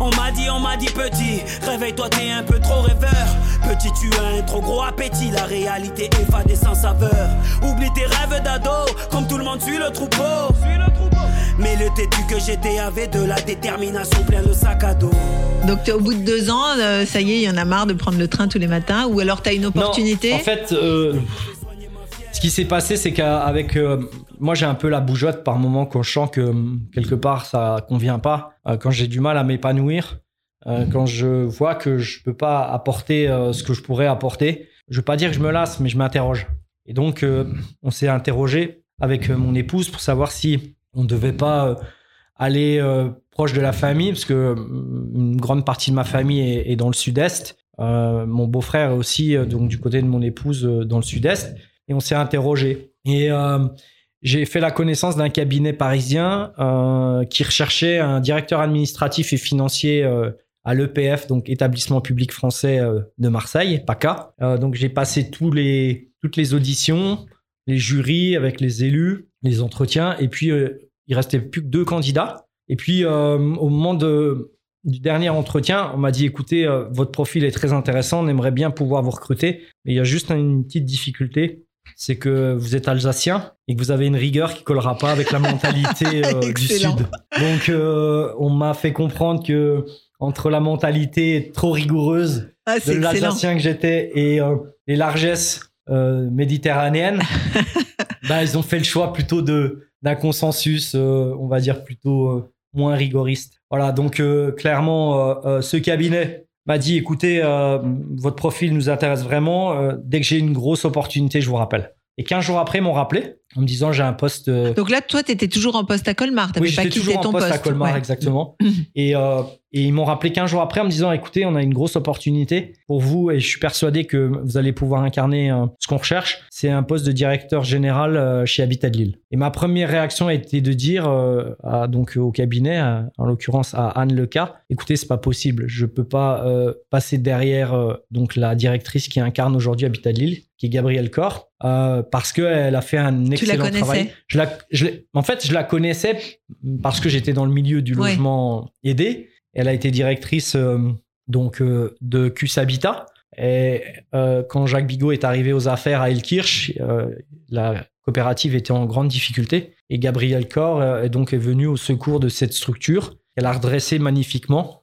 On m'a dit, on m'a dit petit, réveille-toi, t'es un peu trop rêveur. Petit, tu as un trop gros appétit, la réalité est sans saveur. Oublie tes rêves d'ado, comme tout le monde suit le troupeau. Mais le têtu que j'étais avait de la détermination plein le sac à dos. Donc t'es au bout de deux ans, euh, ça y est, il y en a marre de prendre le train tous les matins, ou alors t'as une opportunité. Non, en fait, euh, ce qui s'est passé, c'est qu'avec euh, moi, j'ai un peu la bougeotte par moment quand je sens que quelque part ça convient pas, euh, quand j'ai du mal à m'épanouir, euh, quand je vois que je peux pas apporter euh, ce que je pourrais apporter. Je veux pas dire que je me lasse, mais je m'interroge. Et donc, euh, on s'est interrogé avec mon épouse pour savoir si on devait pas euh, aller euh, proche de la famille, parce que euh, une grande partie de ma famille est, dans le sud-est. Euh, mon beau-frère aussi donc du côté de mon épouse dans le sud-est. Et on s'est interrogé. Et j'ai fait la connaissance d'un cabinet parisien qui recherchait un directeur administratif et financier à l'EPF, donc établissement public français de Marseille, PACA. Donc j'ai passé tous les, toutes les auditions, les jurys avec les élus, les entretiens, et puis euh, il restait plus que deux candidats. Et puis euh, au moment de du dernier entretien, on m'a dit écoutez, euh, votre profil est très intéressant, on aimerait bien pouvoir vous recruter, mais il y a juste une petite difficulté, c'est que vous êtes alsacien et que vous avez une rigueur qui collera pas avec la mentalité *laughs* euh, du sud. Donc euh, on m'a fait comprendre que entre la mentalité trop rigoureuse Ah, de l'Alsacien que j'étais et euh, les largesses euh, méditerranéennes, *laughs* bah, ils ont fait le choix plutôt de d'un consensus, euh, on va dire plutôt euh, moins rigoriste. Voilà, donc euh, clairement, euh, euh, ce cabinet m'a dit, écoutez, euh, votre profil nous intéresse vraiment. euh, dès que j'ai une grosse opportunité, je vous rappelle. Et 15 jours après, ils m'ont rappelé en me disant, j'ai un poste. euh, Donc là, toi, tu étais toujours en poste à Colmar. Tu oui, pas j'étais toujours en ton poste poste. à Colmar, Ouais. exactement. *laughs* et, euh, et ils m'ont rappelé 15 jours après en me disant écoutez, on a une grosse opportunité pour vous et je suis persuadé que vous allez pouvoir incarner euh, ce qu'on recherche. C'est un poste de directeur général euh, chez Habitat de Lille. Et ma première réaction a été de dire euh, à, donc au cabinet, en l'occurrence à Anne Leca écoutez, c'est pas possible. Je peux pas euh, passer derrière euh, donc la directrice qui incarne aujourd'hui Habitat de Lille, qui est Gabrielle Corr, euh, parce qu'elle a fait un la excellent connaissais? Travail. Je la, je en fait, je la connaissais parce que j'étais dans le milieu du Ouais. logement aidé. Elle a été directrice euh, donc euh, de CUS Habitat. Et euh, quand Jacques Bigot est arrivé aux affaires à Elkirch, la coopérative était en grande difficulté. Et Gabriel Corr est donc est venu au secours de cette structure. Elle a redressé magnifiquement.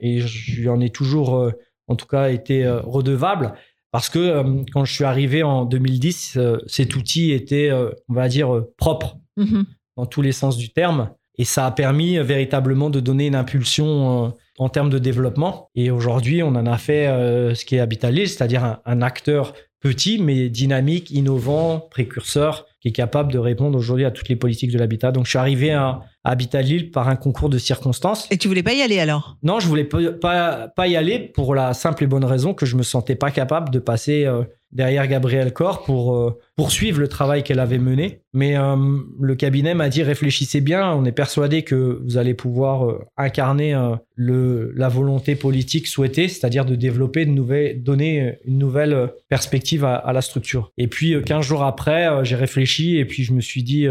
et je lui en ai toujours, en tout cas, été redevable. Parce que quand je suis arrivé en 2010, euh, cet outil était, on va dire, propre Mhm. dans tous les sens du terme. Et ça a permis euh, véritablement de donner une impulsion euh, en termes de développement. Et aujourd'hui, on en a fait euh, ce qui est Habitat Lille, c'est-à-dire un, un acteur petit, mais dynamique, innovant, précurseur, qui est capable de répondre aujourd'hui à toutes les politiques de l'habitat. Donc, je suis arrivé à Habitat Lille par un concours de circonstances. Et tu voulais pas y aller alors? Non, je voulais pas, pas, y aller pour la simple et bonne raison que je me sentais pas capable de passer euh, derrière Gabrielle Corr pour euh, poursuivre le travail qu'elle avait mené. Mais euh, le cabinet m'a dit réfléchissez bien, on est persuadé que vous allez pouvoir incarner le, la volonté politique souhaitée, c'est-à-dire de développer de nouvelles, donner une nouvelle perspective à, à la structure. Et puis euh, 15 jours après, j'ai réfléchi et puis je me suis dit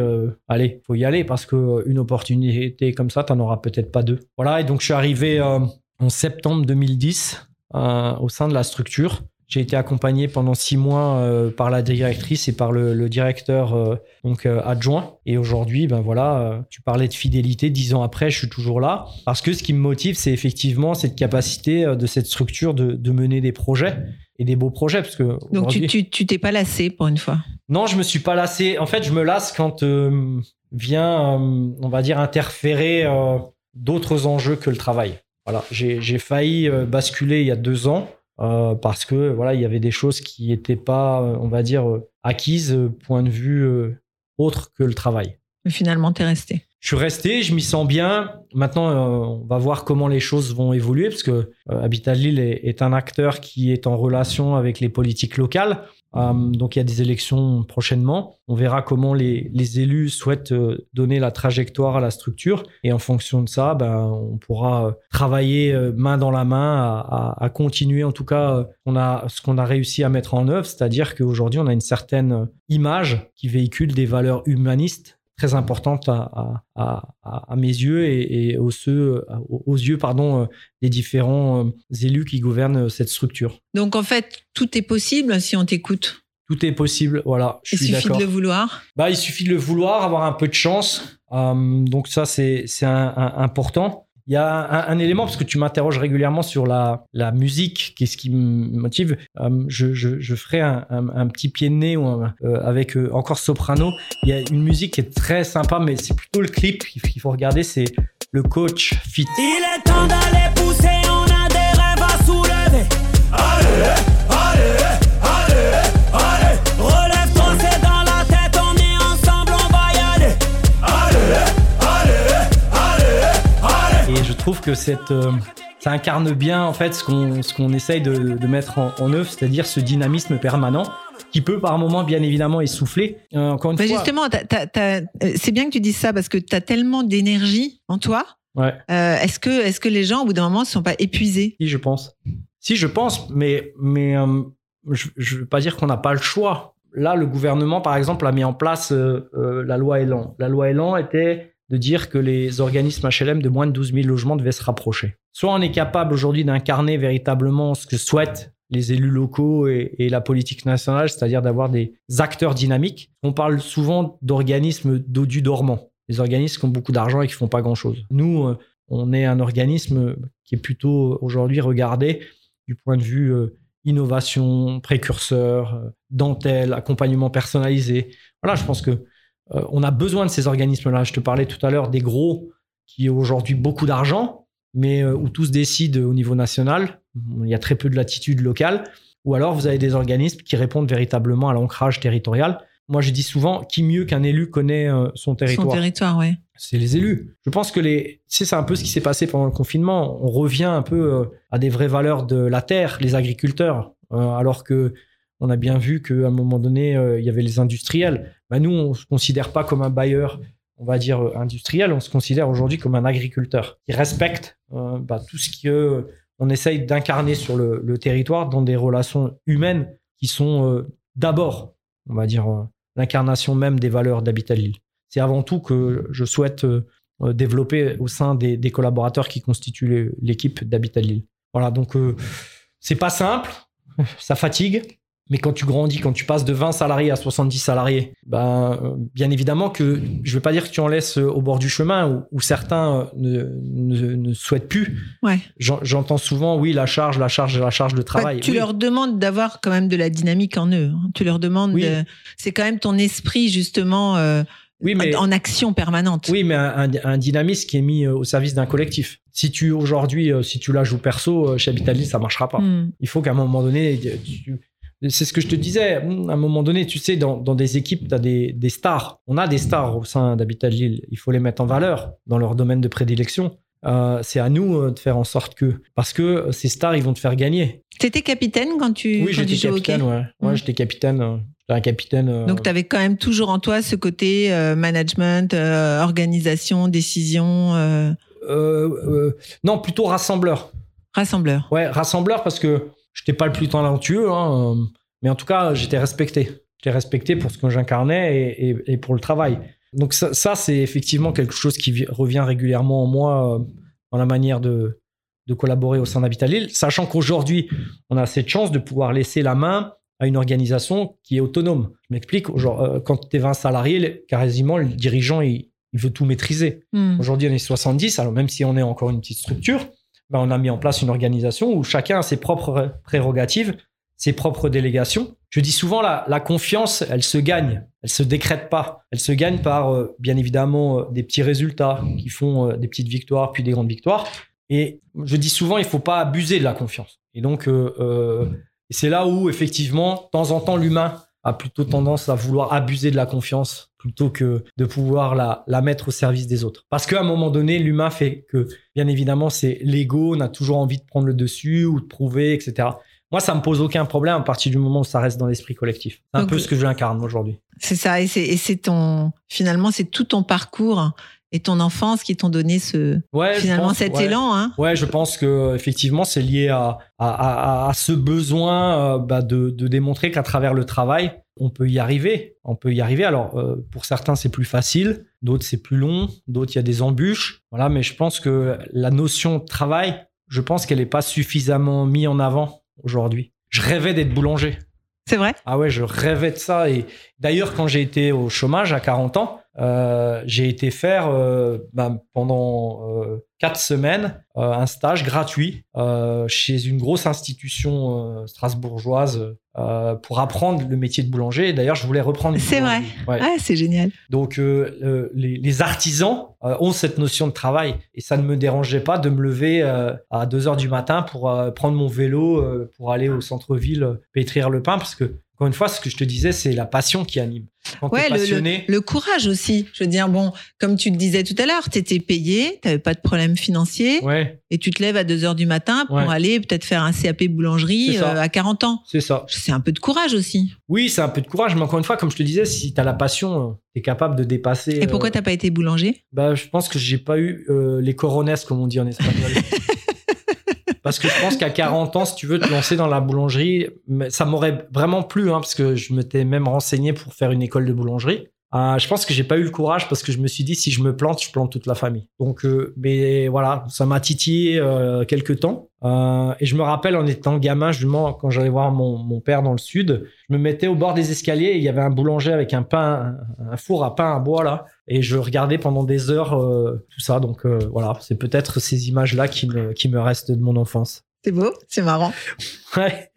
allez, faut y aller parce que une opportunité comme ça, t'en auras peut-être pas deux. Voilà, et donc je suis arrivé euh, en septembre 2010 euh, au sein de la structure. J'ai été accompagné pendant six mois euh, par la directrice et par le, le directeur euh, donc euh, adjoint. Et aujourd'hui, ben voilà, tu parlais de fidélité. Dix ans après, je suis toujours là parce que ce qui me motive, c'est effectivement cette capacité de cette structure de, de mener des projets et des beaux projets. Parce que Donc tu tu tu t'es pas lassé pour une fois? non, je me suis pas lassé. En fait, je me lasse quand vient, euh, on va dire, interférer euh, d'autres enjeux que le travail. Voilà, j'ai failli euh, basculer il y a deux ans euh, parce que voilà, il y avait des choses qui n'étaient pas, on va dire, acquises, point de vue euh, autre que le travail. Mais finalement, t'es resté. Je suis resté, je m'y sens bien. Maintenant, euh, on va voir comment les choses vont évoluer, parce que Habitat Lille est, est un acteur qui est en relation avec les politiques locales. Euh, donc, il y a des élections prochainement. On verra comment les, élus souhaitent euh, donner la trajectoire à la structure. Et en fonction de ça, ben, on pourra euh, travailler main dans la main à, à- continuer, en tout cas, on a, ce qu'on a réussi à mettre en œuvre. C'est-à-dire qu'aujourd'hui, on a une certaine image qui véhicule des valeurs humanistes très importante à, à, à- à- à mes yeux et, et aux, ceux, aux, aux yeux pardon, euh, des différents euh, élus qui gouvernent euh, cette structure. Donc en fait, tout est possible si on t'écoute. Tout est possible, voilà, je Il suis suffit de le vouloir. Bah, il suffit de le vouloir, avoir un peu de chance. Euh, donc ça, c'est important. Il y a un, élément, parce que tu m'interroges régulièrement sur la, la musique, qu'est-ce qui me motive. Euh, je, je, ferai un, un- petit pied de nez ou euh, avec euh, encore soprano. Il y a une musique qui est très sympa, mais c'est plutôt le clip qu'il faut regarder, c'est le coach fit. Il est temps d'aller pousser, on a des rêves à soulever. Allez, trouve que cette, euh, ça incarne bien en fait ce qu'on ce qu'on essaye de, de mettre en, en œuvre, c'est-à-dire ce dynamisme permanent qui peut par moments bien évidemment essouffler. Euh, encore une Bah, fois. justement, euh, c'est bien que tu dises ça parce que tu as tellement d'énergie en toi. Ouais. Euh, est-ce que, est-ce que les gens, au bout d'un moment, ne sont pas épuisés? Si, je pense. Si, je pense, mais, mais euh, je ne veux pas dire qu'on n'a pas le choix. Là, le gouvernement, par exemple, a mis en place la loi Elan. La loi Elan était de dire que les organismes HLM de moins de 12 000 logements devaient se rapprocher. Soit on est capable aujourd'hui d'incarner véritablement ce que souhaitent les élus locaux et, la politique nationale, c'est-à-dire d'avoir des acteurs dynamiques. On parle souvent d'organismes dodus dormants, des organismes qui ont beaucoup d'argent et qui font pas grand-chose. Nous, euh, on est un organisme qui est plutôt aujourd'hui regardé du point de vue euh, innovation, précurseur, euh, dentelle, accompagnement personnalisé. Voilà, je pense que on a besoin de ces organismes-là. Je te parlais tout à l'heure des gros qui ont aujourd'hui beaucoup d'argent, mais où tous décident au niveau national il y a très peu de latitude locale. Ou alors, vous avez des organismes qui répondent véritablement à l'ancrage territorial. Moi, je dis souvent, qui mieux qu'un élu connaît euh, son territoire Son territoire, oui. C'est les élus. Je pense que les, c'est un peu ce qui s'est passé pendant le confinement. On revient un peu euh, à des vraies valeurs de la terre, les agriculteurs, euh, alors que on a bien vu qu'à un moment donné, il y avait les industriels. Bah, nous, on se considère pas comme un bailleur, on va dire industriel. On se considère aujourd'hui comme un agriculteur qui respecte bah, tout ce qui est on essaye d'incarner sur le, territoire dans des relations humaines qui sont euh, d'abord, on va dire, euh, l'incarnation même des valeurs d'Habitat Lille. C'est avant tout que je souhaite euh, développer au sein des, collaborateurs qui constituent l'équipe d'Habitat Lille. Voilà, donc c'est pas simple, *laughs* ça fatigue, mais quand tu grandis, quand tu passes de 20 salariés à 70 salariés, ben, euh, bien évidemment que je ne veux pas dire que tu en laisses au bord du chemin où, certains euh, ne, souhaitent plus. Ouais. J'entends souvent, oui, la charge, la charge, la charge de bah, travail. tu leur demandes d'avoir quand même de la dynamique en eux. Hein. Tu leur demandes, c'est quand même ton esprit justement euh, en action permanente. Oui, mais un, dynamisme qui est mis au service d'un collectif. Si tu aujourd'hui, si tu la joues perso chez Habitali, ça marchera pas. Hmm. Il faut qu'à un moment donné, tu, c'est ce que je te disais. À un moment donné, tu sais, dans, des équipes, tu as des, stars. On a des stars au sein d'Habitat Lille. Il faut les mettre en valeur dans leur domaine de prédilection. Euh, c'est à nous euh, de faire en sorte que. Parce que ces stars, ils vont te faire gagner. Tu étais capitaine quand tu. Oui, j'étais capitaine, ouais. ouais mmh. j'étais capitaine. Euh, un capitaine. Donc, tu avais quand même toujours en toi ce côté management, organisation, décision. non, plutôt rassembleur. Rassembleur. Ouais, rassembleur parce que je n'étais pas le plus talentueux, hein, mais en tout cas, j'étais respecté. J'étais respecté pour ce que j'incarnais et, pour le travail. Donc ça, c'est effectivement quelque chose qui revient régulièrement en moi euh, dans la manière de, collaborer au sein d'Habitat Lille, sachant qu'aujourd'hui, on a cette chance de pouvoir laisser la main à une organisation qui est autonome. Je m'explique, euh, quand tu es 20 salariés, quasiment, le dirigeant, il, veut tout maîtriser. Hmm. Aujourd'hui, on est 70, alors même si on est encore une petite structure, ben, on a mis en place une organisation où chacun a ses propres prérogatives, ses propres délégations. Je dis souvent, la, confiance, elle se gagne, elle se décrète pas. Elle se gagne par, euh, bien évidemment, euh, des petits résultats qui font euh, des petites victoires, puis des grandes victoires. Et je dis souvent, il faut pas abuser de la confiance. Et donc, c'est là où, effectivement, de temps en temps, l'humain a plutôt tendance à vouloir abuser de la confiance plutôt que de pouvoir la, la mettre au service des autres. Parce qu'à un moment donné, l'humain fait que, bien évidemment, c'est l'ego, on a toujours envie de prendre le dessus ou de prouver, etc. Moi, ça me pose aucun problème à partir du moment où ça reste dans l'esprit collectif. C'est un peu ce que j'incarne aujourd'hui. C'est ça, et c'est ton, finalement, c'est tout ton parcours et ton enfance qui t'ont donné ce finalement cet élan. Hein ouais, je pense que effectivement c'est lié à, à, à, ce besoin euh, bah, de, de, démontrer qu'à travers le travail, on peut y arriver. On peut y arriver. Alors euh, pour certains c'est plus facile, d'autres c'est plus long, d'autres il y a des embûches. Voilà, mais je pense que la notion de travail, je pense qu'elle n'est pas suffisamment mise en avant aujourd'hui. Je rêvais d'être boulanger. C'est vrai? Ah ouais, je rêvais de ça. Et d'ailleurs, quand j'ai été au chômage à 40 ans, euh, j'ai été faire euh, bah, pendant euh, quatre semaines un stage gratuit chez une grosse institution strasbourgeoise pour apprendre le métier de boulanger. D'ailleurs, je voulais reprendre. C'est vrai. Ah, c'est génial. Donc, les, les, artisans ont cette notion de travail et ça ne me dérangeait pas de me lever à 2 heures du matin pour prendre mon vélo pour aller au centre-ville pétrir le pain parce que encore une fois, ce que je te disais, c'est la passion qui anime. Quand ouais, passionné... le, courage aussi. Je veux dire, bon, comme tu le disais tout à l'heure, tu étais payé, tu n'avais pas de problème financier. Ouais. Et tu te lèves à 2 heures du matin pour aller peut-être faire un CAP boulangerie euh, à 40 ans. C'est ça. C'est un peu de courage aussi. Oui, c'est un peu de courage. Mais encore une fois, comme je te disais, si tu as la passion, euh, tu es capable de dépasser. Et pourquoi euh, tu n'as pas été boulanger? Bah, Je pense que j'ai pas eu les coronesses, comme on dit en espagnol. *laughs* Parce que je pense qu'à 40 ans, si tu veux te lancer dans la boulangerie, ça m'aurait vraiment plu, hein, parce que je m'étais même renseigné pour faire une école de boulangerie. Euh, je pense que j'ai pas eu le courage parce que je me suis dit si je me plante, je plante toute la famille. Donc, euh, mais voilà, ça m'a titillé euh, quelques temps. Euh, et je me rappelle en étant gamin, justement, quand j'allais voir mon, mon, père dans le sud, je me mettais au bord des escaliers et il y avait un boulanger avec un pain, un four à pain à bois là, et je regardais pendant des heures tout ça. Donc voilà, c'est peut-être ces images-là qui me, qui me restent de mon enfance. C'est beau, c'est marrant. *laughs* Ouais.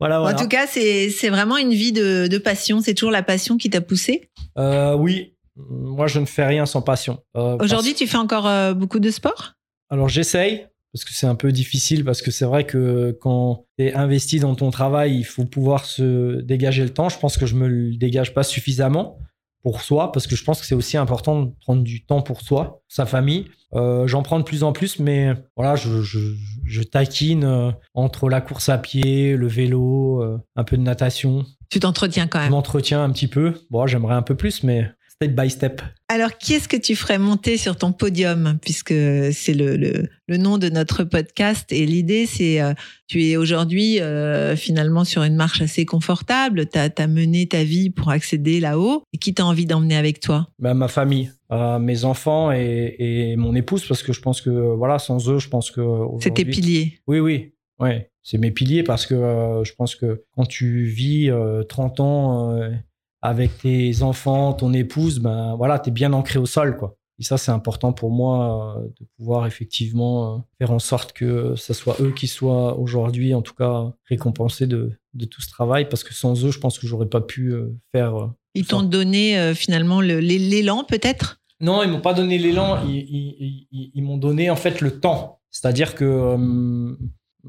Voilà, voilà. En tout cas, c'est vraiment une vie de, de passion. C'est toujours la passion qui t'a poussé. Euh, oui, moi je ne fais rien sans passion. Euh, Aujourd'hui, parce- tu fais encore euh, beaucoup de sport? Alors j'essaye parce que c'est un peu difficile parce que c'est vrai que quand tu es investi dans ton travail, il faut pouvoir se dégager le temps. Je pense que je me le dégage pas suffisamment pour soi parce que je pense que c'est aussi important de prendre du temps pour soi, sa famille. Euh, J'en prends de plus en plus, mais voilà, je, je, je taquine euh, entre la course à pied, le vélo, euh, un peu de natation. Tu t'entretiens quand Je même. m'entretiens un petit peu. Bon, j'aimerais un peu plus, mais step by step. Alors, qui est-ce que tu ferais monter sur ton podium Puisque c'est le, le, le nom de notre podcast. Et l'idée, c'est, euh, tu es aujourd'hui euh, finalement sur une marche assez confortable. Tu as, mené ta vie pour accéder là-haut. Et qui t'a envie d'emmener avec toi? Bah, ma famille, euh, mes enfants et, et mon épouse, parce que je pense que voilà, sans eux, je pense que C'est tes piliers. Oui, oui, ouais, c'est mes piliers parce que euh, je pense que quand tu vis euh, 30 ans avec tes enfants, ton épouse, ben voilà, t'es bien ancré au sol, quoi. Et ça, c'est important pour moi euh, de pouvoir effectivement euh, faire en sorte que ce soit eux qui soient aujourd'hui, en tout cas, récompensés de, de tout ce travail, parce que sans eux, je pense que j'aurais pas pu euh, faire. Ils t'ont donné finalement le- l'é- l'élan, peut-être? Non, ils m'ont pas donné l'élan, ils, ils- ils- ils m'ont donné en fait le temps. C'est-à-dire que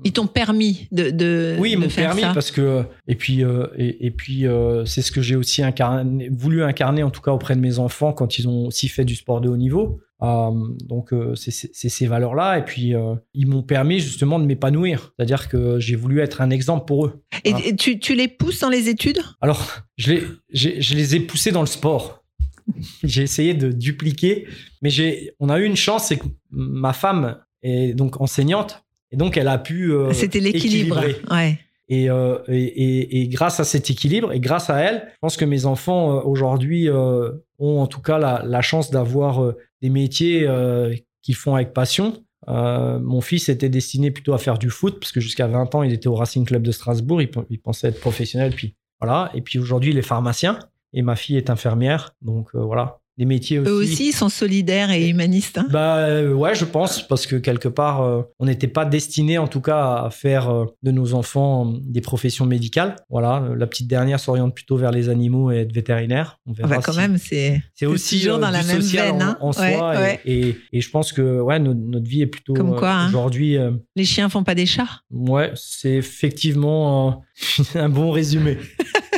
Ils t'ont permis de, de, oui, ils m'ont permis ça. parce que et puis euh, et, et puis euh, c'est ce que j'ai aussi incarné, voulu incarner en tout cas auprès de mes enfants quand ils ont aussi fait du sport de haut niveau. Euh, donc c'est ces valeurs-là et puis ils m'ont permis justement de m'épanouir. C'est-à-dire que j'ai voulu être un exemple pour eux. Et, Voilà. et tu, tu les pousses dans les études? Alors, je les, je les ai poussés dans le sport. *laughs* j'ai essayé de dupliquer, mais j'ai, on a eu une chance, c'est que ma femme est donc enseignante, et donc elle a pu. euh, C'était l'équilibre. Ouais. Et, euh, et, et- et grâce à cet équilibre et grâce à elle, je pense que mes enfants euh, aujourd'hui euh, ont en tout cas la, la chance d'avoir euh, des métiers euh, qu'ils font avec passion. Euh, mon fils était destiné plutôt à faire du foot parce que jusqu'à 20 ans, il était au Racing Club de Strasbourg. Il, pe- il pensait être professionnel. Puis voilà. Et puis aujourd'hui, il est pharmacien et ma fille est infirmière. Donc euh, voilà, métiers aussi. Eux aussi, ils sont solidaires et humanistes. hein. Bah euh, ouais, je pense parce que quelque part, euh, on n'était pas destiné, en tout cas, à faire euh, de nos enfants des professions médicales. Voilà, la petite dernière s'oriente plutôt vers les animaux et être vétérinaire. On verra. Ah bah, quand si- même, c'est C'est aussi toujours dans la même veine, en, hein. en soi. Ouais, et- ouais. Et, et je pense que ouais, notre, notre vie est plutôt Comme quoi, hein. aujourd'hui. les chiens font pas des chats. ouais, c'est effectivement *laughs* un bon résumé. *laughs*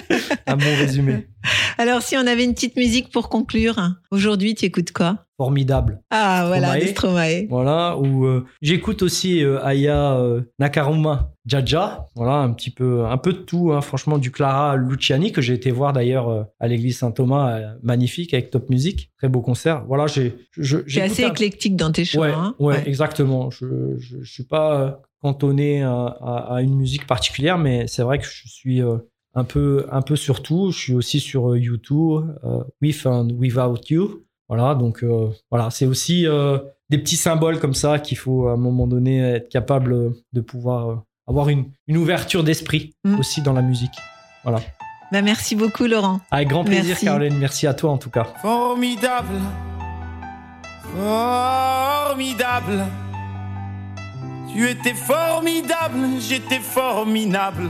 *laughs* un bon résumé. Alors, si on avait une petite musique pour conclure, aujourd'hui, tu écoutes quoi? Formidable. Ah, voilà, Stromae. Voilà, où euh, j'écoute aussi euh, Aya euh, Nakaruma Jaja, voilà, un petit peu, un peu de tout, hein, franchement, du Clara Luciani, que j'ai été voir d'ailleurs à l'église Saint-Thomas, magnifique, avec Top Music, très beau concert. Voilà, j'ai, assez un- éclectique dans tes choix. Ouais, hein. ouais, Ouais. exactement. Je, je, je suis pas cantonné à, à- à une musique particulière, mais c'est vrai que je suis un peu, un peu sur tout. Je suis aussi sur euh, YouTube, euh, With and Without You. Voilà, donc euh, voilà, c'est aussi euh, des petits symboles comme ça qu'il faut à un moment donné être capable de pouvoir euh, avoir une, une ouverture d'esprit Mm. aussi dans la musique. Voilà. Bah, merci beaucoup, Laurent. Avec grand plaisir, Merci. Caroline. Merci à toi en tout cas. Formidable, formidable. Tu étais formidable, j'étais formidable.